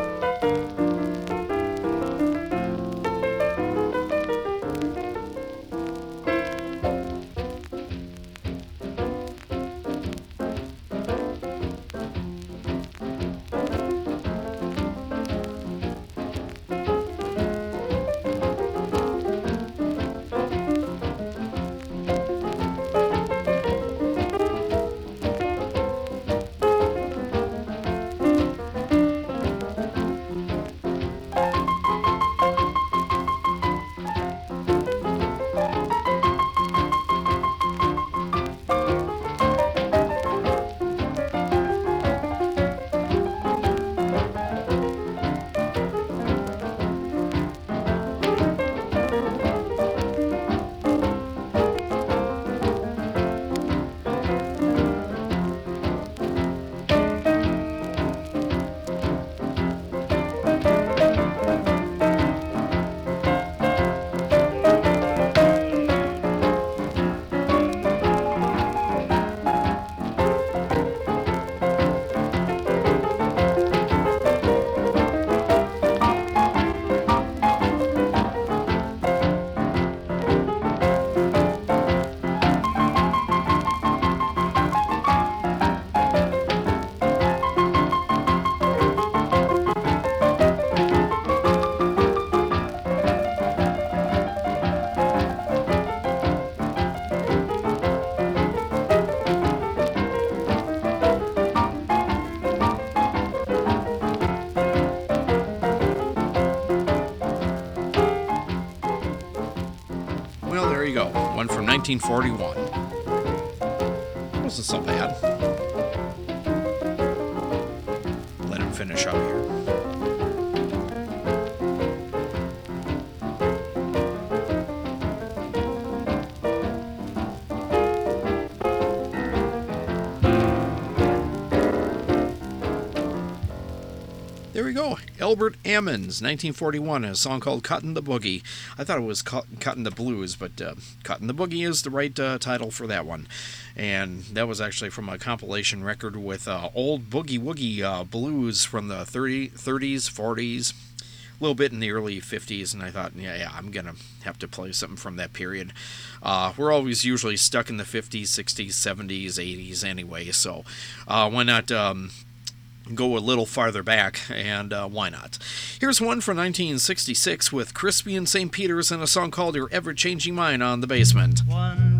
1941. Wasn't so bad. Let him finish up here. There we go. Albert Ammons, 1941, a song called Cutting the Boogie. I thought it was Cutting the Blues, but uh, Cutting the Boogie is the right uh, title for that one. And that was actually from a compilation record with uh, old boogie woogie uh, blues from the 30, 30s, 40s, a little bit in the early 50s, and I thought, yeah, yeah, I'm gonna have to play something from that period. Uh, we're always usually stuck in the 50s, 60s, 70s, 80s anyway, so uh, why not um, go a little farther back, and uh, why not? Here's one from 1966 with Crispian St. Peters and a song called Your Ever Changing Mind on the Basement. One.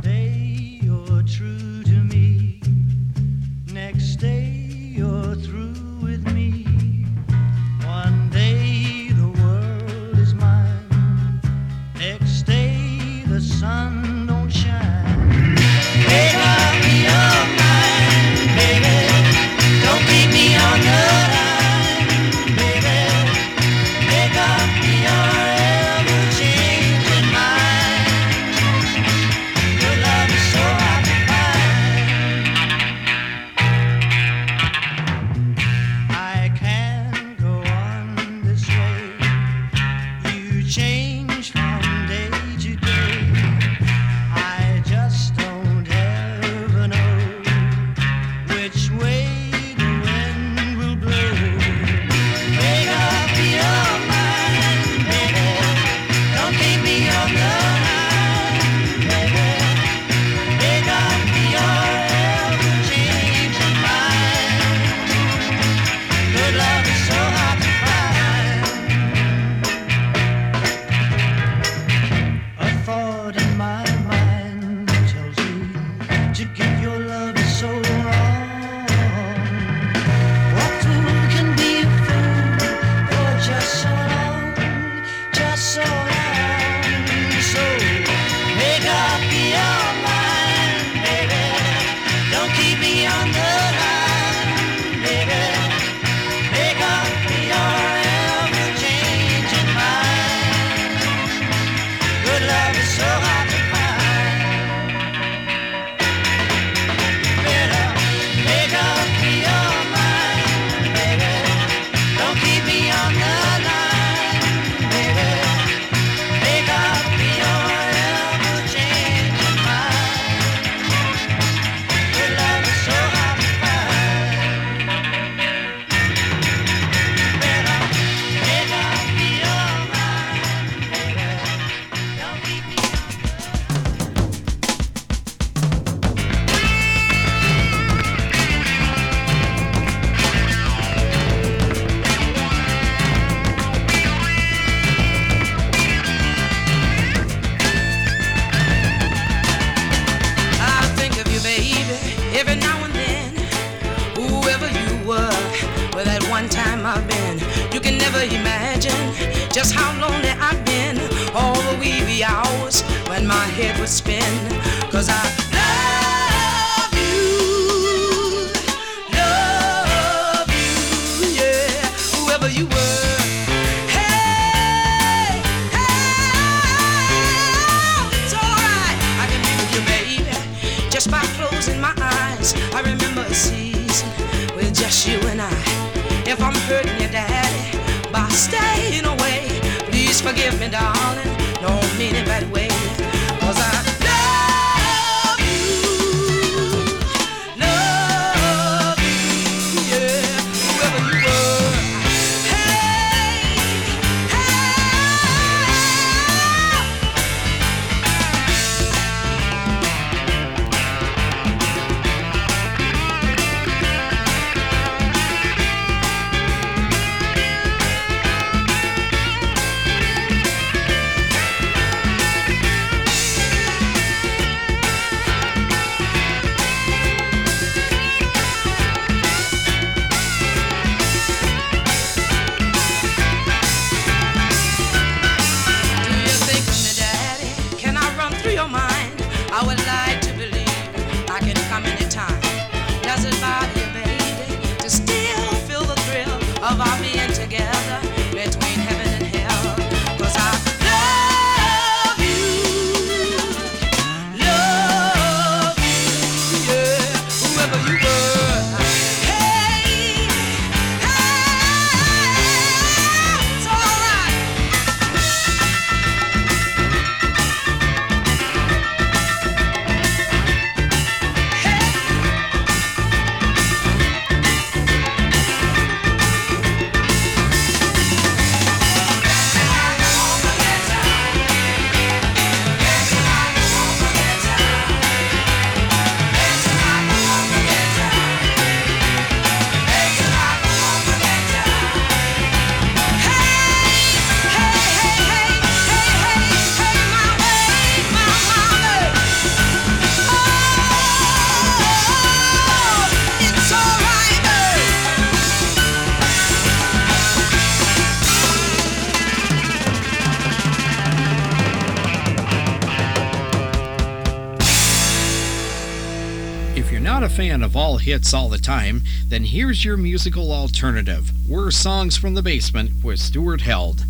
Hits all the time, then here's your musical alternative. We're Songs from the Basement with Stuart Held.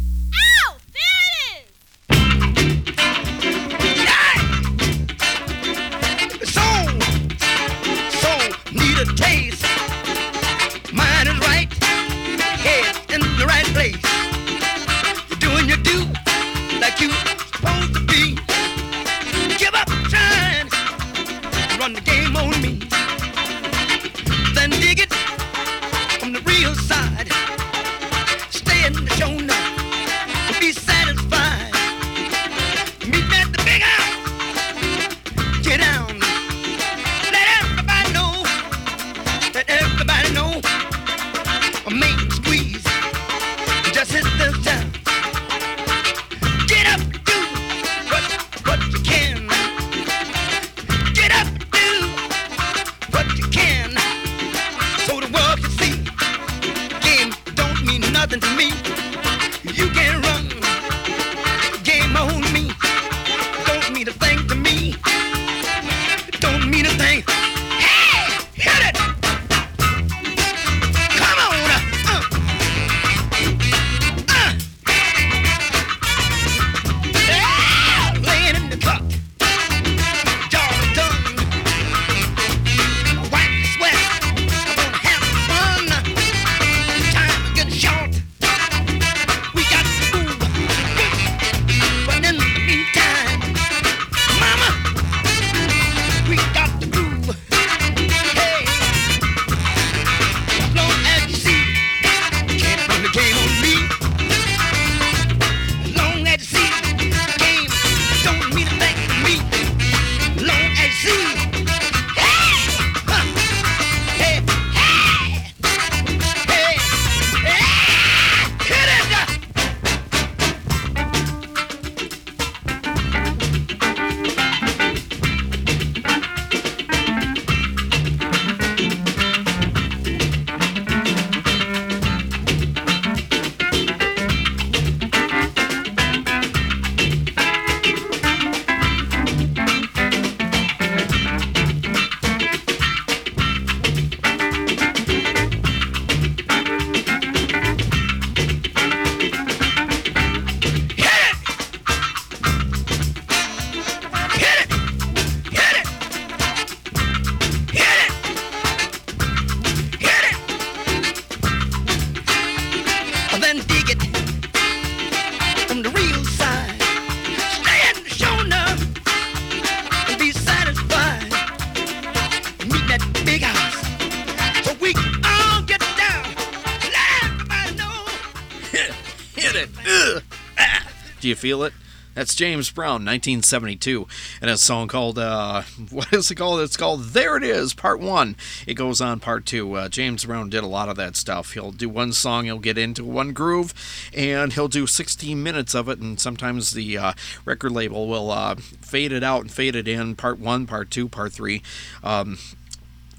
That's James Brown, 1972, and a song called, uh, <laughs> what is it called? It's called There It Is, Part 1. It goes on Part 2. Uh, James Brown did a lot of that stuff. He'll do one song, he'll get into one groove, and he'll do 16 minutes of it, and sometimes the uh, record label will uh, fade it out and fade it in, Part 1, Part 2, Part 3. Um,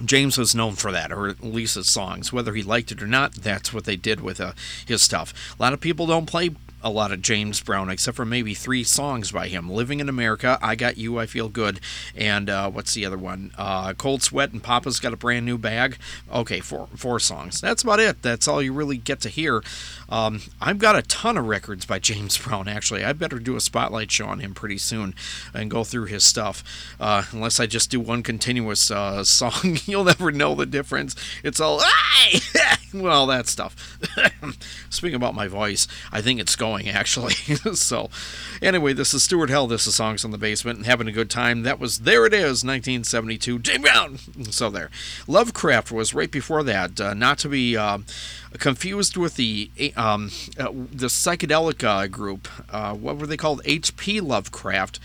James was known for that, or at least his songs. Whether he liked it or not, that's what they did with uh, his stuff. A lot of people don't play a lot of James Brown, except for maybe three songs by him Living in America, I Got You, I Feel Good, and uh, what's the other one? Uh, Cold Sweat and Papa's Got a Brand New Bag. Okay, four, four songs. That's about it. That's all you really get to hear. Um, I've got a ton of records by James Brown, actually. I better do a spotlight show on him pretty soon and go through his stuff. Uh, unless I just do one continuous uh, <laughs> song, you'll never know the difference. It's all, <laughs> well, that stuff. <laughs> Speaking about my voice, I think it's going actually. <laughs> so, anyway, this is Stuart Held. This is Songs on the Basement and having a good time. That was There It Is, 1972. James Brown. So there. Lovecraft was right before that. Uh, not to be uh, confused with the um, uh, the psychedelic uh, group. Uh, what were they called? H.P. Lovecraft.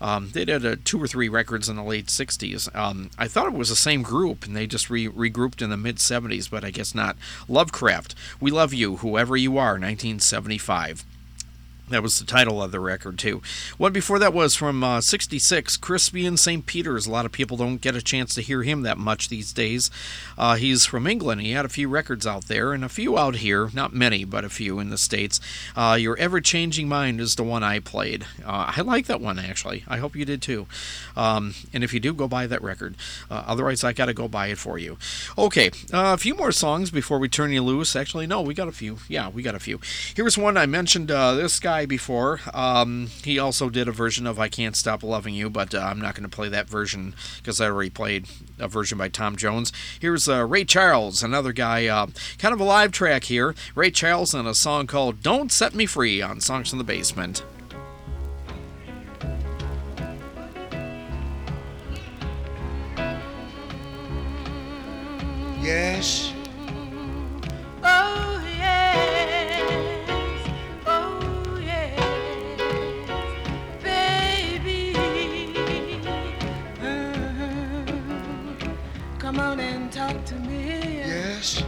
Um, they did uh, two or three records in the late 60s. Um, I thought it was the same group, and they just re- regrouped in the mid 70s, but I guess not. Lovecraft, We Love You, Whoever You Are, 1975. That was the title of the record, too. One before that was from uh, 66, Crispian St. Peters. A lot of people don't get a chance to hear him that much these days. Uh, he's from England. He had a few records out there and a few out here. Not many, but a few in the States. Uh, Your Ever Changing Mind is the one I played. Uh, I like that one, actually. I hope you did, too. Um, and if you do, go buy that record. Uh, otherwise, I got to go buy it for you. Okay, uh, a few more songs before we turn you loose. Actually, no, we got a few. Yeah, we got a few. Here's one I mentioned this guy before. Um, he also did a version of I Can't Stop Loving You, but uh, I'm not going to play that version because I already played a version by Tom Jones. Here's uh, Ray Charles, another guy, uh, kind of a live track here. Ray Charles on a song called Don't Set Me Free on Songs in the Basement. Yes, Oh Come on and talk to me. yes.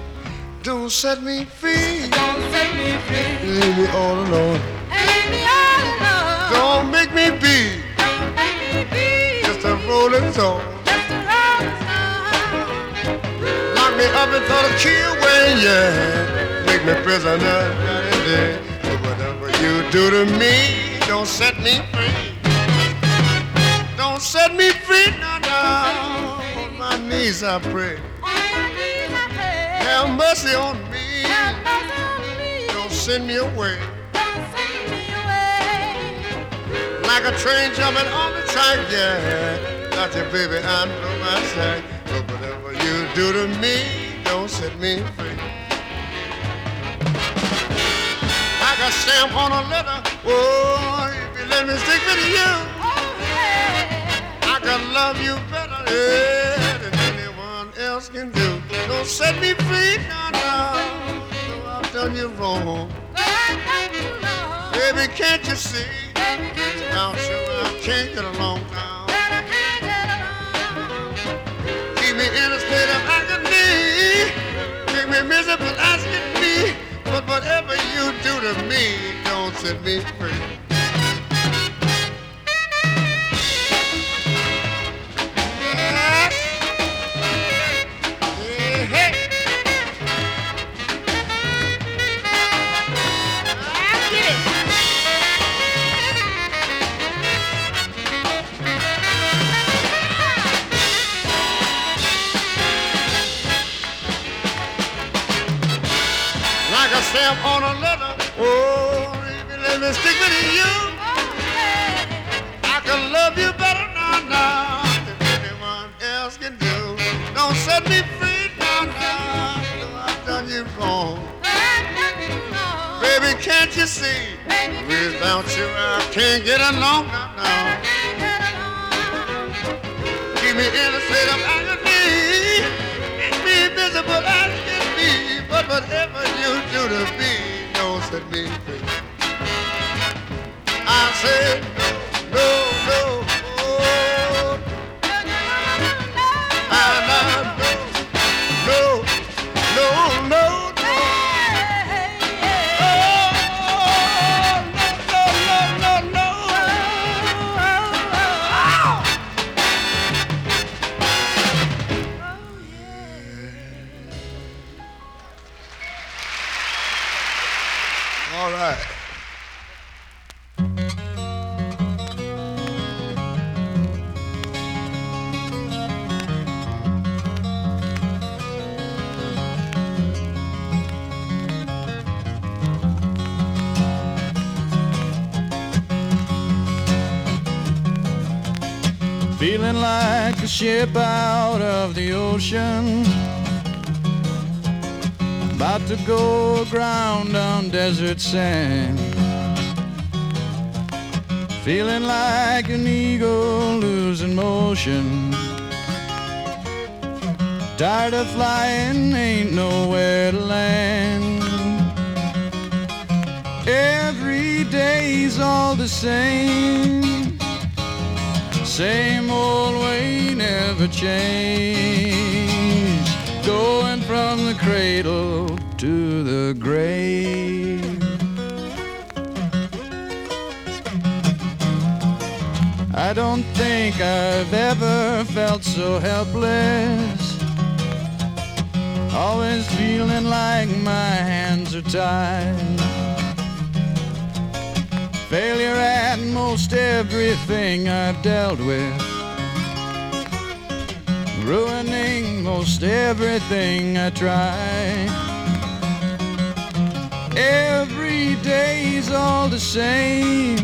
Don't set me free. Don't set me free. Leave me all alone. And leave me all alone. Don't make me be Don't make me be just a rolling stone. just a rolling stone. Lock me up and throw the key away, yeah. Make me prisoner night and day. But whatever you do to me, don't set me free. Don't set me free, no, no. Knees I pray. Have mercy on me. Don't send me away. Like a train jumping on the track, yeah. Got you, baby, know my sack. But whatever you do to me, don't set me free. Like a stamp on a letter, oh, if you let me stick with you, I can love you better yeah, else can do. Don't set me free, no, no. No, I've done you wrong. Baby, can't you see? Now, sure, I can't get along now. Keep me in a state of agony. Make me miserable asking me. But whatever you do to me, don't set me free. Can't you see? Without you, I can't get along now, now. Keep me in a state of agony. Me miserable as can be. But whatever you do to me, don't set me free. I no, no, no. Ship out of the ocean. About to go aground on desert sand. Feeling like an eagle losing motion. Tired of flying, ain't nowhere to land. Every day's all the same same old way never changed. Going from the cradle to the grave. I don't think I've ever felt so helpless. Always feeling like my hands are tied. Failure at most everything I've dealt with. Ruining most everything I try. Every day's all the same.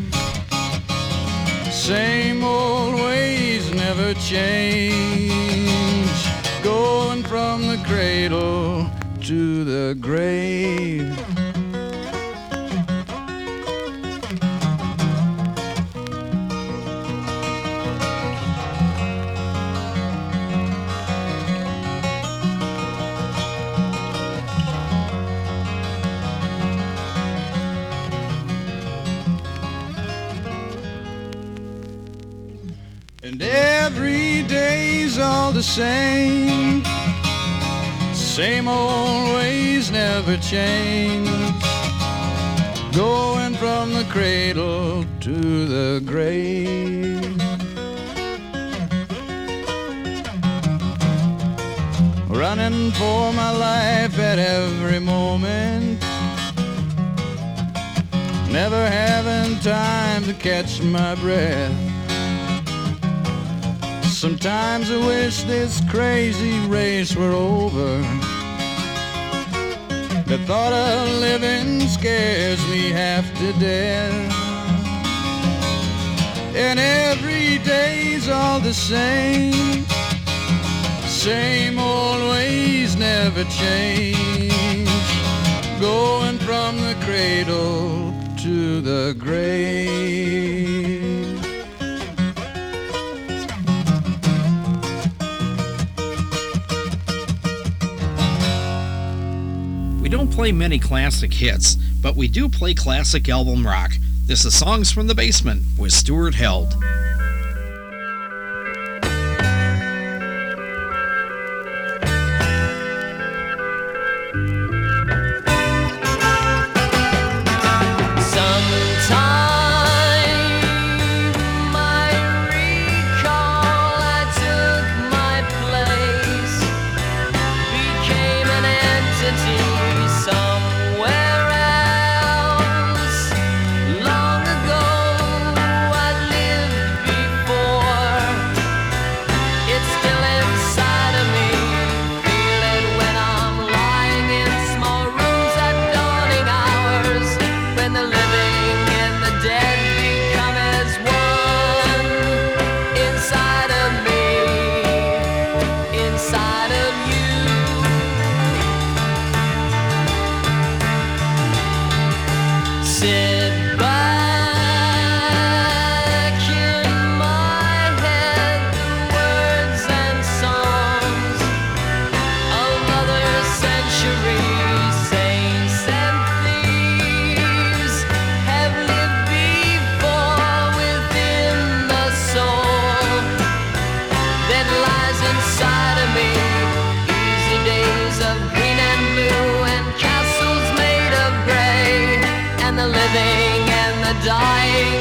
Same old ways never change. Going from the cradle to the grave. The same. Same old ways never change. Going from the cradle to the grave. Running for my life at every moment. Never having time to catch my breath. Sometimes I wish this crazy race were over. The thought of living scares me half to death. And every day's all the same. Same old ways never change. Going from the cradle to the grave. Play many classic hits, but we do play classic album rock. This is Songs from the Basement with Stuart Held. Dying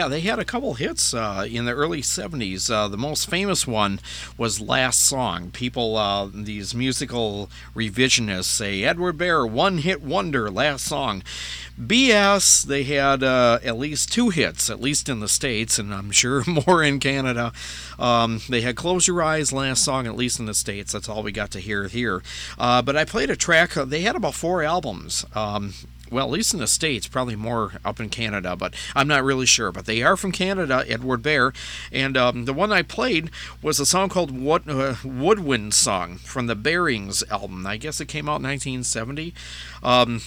Yeah, they had a couple hits uh, in the early 70s. Uh, the most famous one was Last Song. People, uh, these musical revisionists say, Edward Bear, one hit wonder, last song. BS, they had uh, at least two hits, at least in the States, and I'm sure <laughs> more in Canada. Um, they had Close Your Eyes, last song, at least in the States. That's all we got to hear here. Uh, but I played a track, uh, they had about four albums. Um, well, at least in the States, probably more up in Canada, but I'm not really sure. But they are from Canada, Edward Bear. And um, the one I played was a song called Wood, uh, Woodwind Song from the Bearings album. I guess it came out in 1970. Um,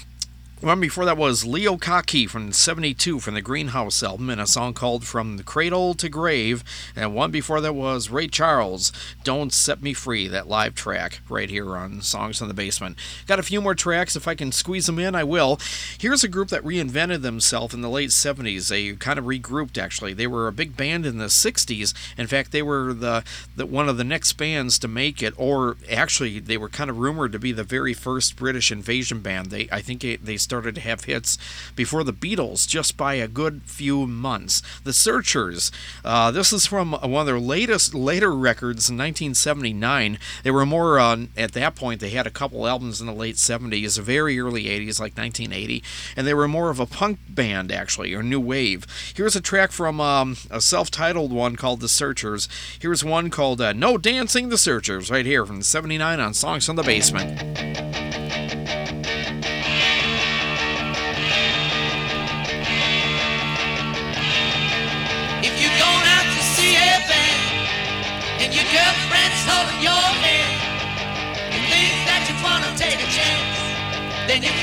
one before that was Leo Kottke from 72 from the Greenhouse album and a song called From the Cradle to Grave. And one before that was Ray Charles, Don't Set Me Free, that live track right here on Songs in the Basement. Got a few more tracks. If I can squeeze them in, I will. Here's a group that reinvented themselves in the late 70s. They kind of regrouped, actually. They were a big band in the 60s. In fact, they were the, the one of the next bands to make it, or actually, they were kind of rumored to be the very first British invasion band. They, I think they started to have hits before the Beatles just by a good few months. The Searchers. Uh, this is from one of their latest later records in 1979. They were more uh, at that point. They had a couple albums in the late 70s, very early 80s, like 1980, and they were more of a punk band actually, or new wave. Here's a track from um, a self-titled one called The Searchers. Here's one called uh, No Dancing the Searchers, right here from 79 on Songs from the Basement. Then you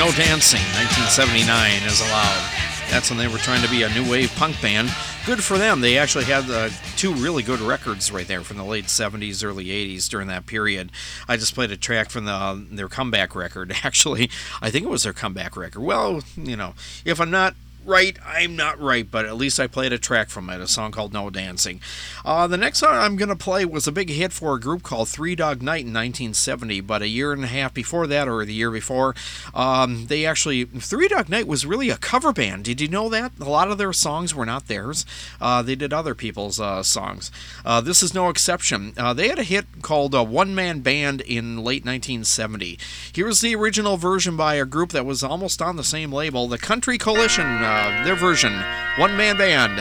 No Dancing, 1979 is allowed. That's when they were trying to be a new wave punk band. Good for them. They actually had uh, two really good records right there from the late 70s, early 80s during that period. I just played a track from the, their comeback record. <laughs> Actually, I think it was their comeback record. Well, you know, if I'm not right. I'm not right, but at least I played a track from it, a song called No Dancing. Uh, the next song I'm going to play was a big hit for a group called Three Dog Night in 1970, but a year and a half before that, or the year before, um, they actually. Three Dog Night was really a cover band. Did you know that? A lot of their songs were not theirs, uh, they did other people's uh, songs. Uh, this is no exception. Uh, they had a hit called uh, One Man Band in late 1970. Here's the original version by a group that was almost on the same label, the Country Coalition, their version, One Man Band,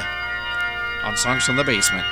on Songs from the Basement.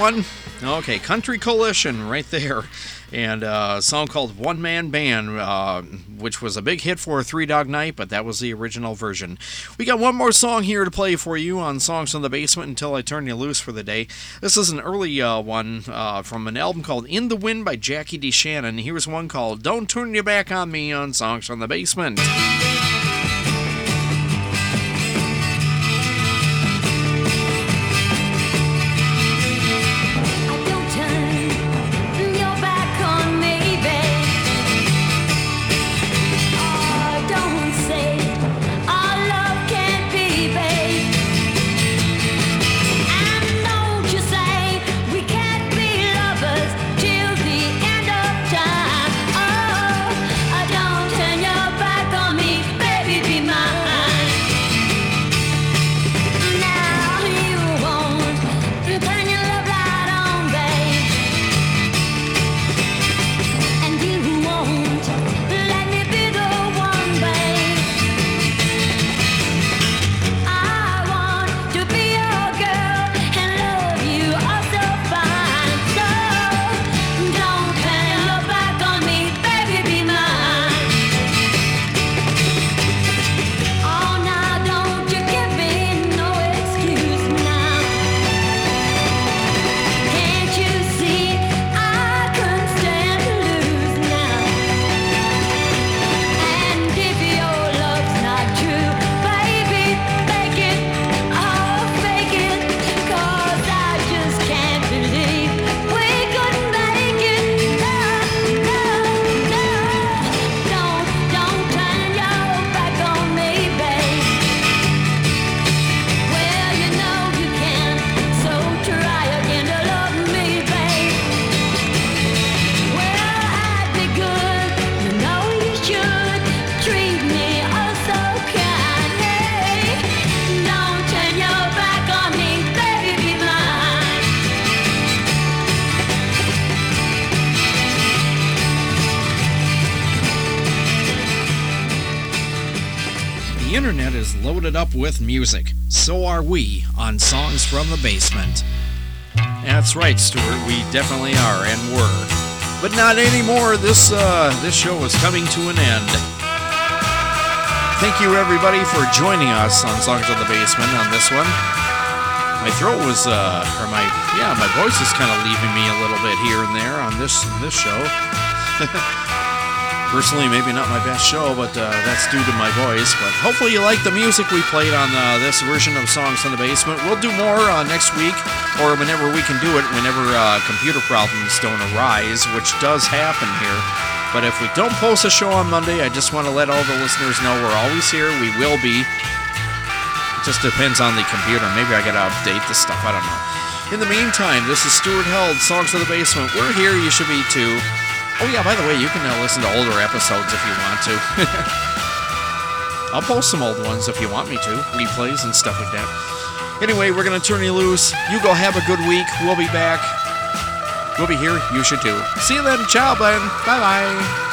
One? Okay, Country Coalition right there. And uh, a song called One Man Band, uh, which was a big hit for Three Dog Night, but that was the original version. We got one more song here to play for you on Songs from the Basement until I turn you loose for the day. This is an early uh, one uh, from an album called In the Wind by Jackie DeShannon. Here's one called Don't Turn Your Back on Me on Songs from the Basement. Music. So are we on Songs from the Basement. That's right, Stuart. We definitely are and were. But not anymore. This uh, this show is coming to an end. Thank you everybody for joining us on Songs of the Basement on this one. My throat was uh or my yeah, my voice is kind of leaving me a little bit here and there on this this show. <laughs> Personally, maybe not my best show, but uh, that's due to my voice. But hopefully, you like the music we played on uh, this version of Songs in the Basement. We'll do more uh, next week, or whenever we can do it, whenever uh, computer problems don't arise, which does happen here. But if we don't post a show on Monday, I just want to let all the listeners know we're always here. We will be. It just depends on the computer. Maybe I gotta update the stuff. I don't know. In the meantime, this is Stuart Held, Songs of the Basement. We're here. You should be too. Oh yeah, by the way, you can uh, listen to older episodes if you want to. <laughs> I'll post some old ones if you want me to, replays and stuff like that. Anyway, we're gonna turn you loose. You go have a good week. We'll be back. We'll be here. You should too. See you then. Ciao, Ben. Bye bye.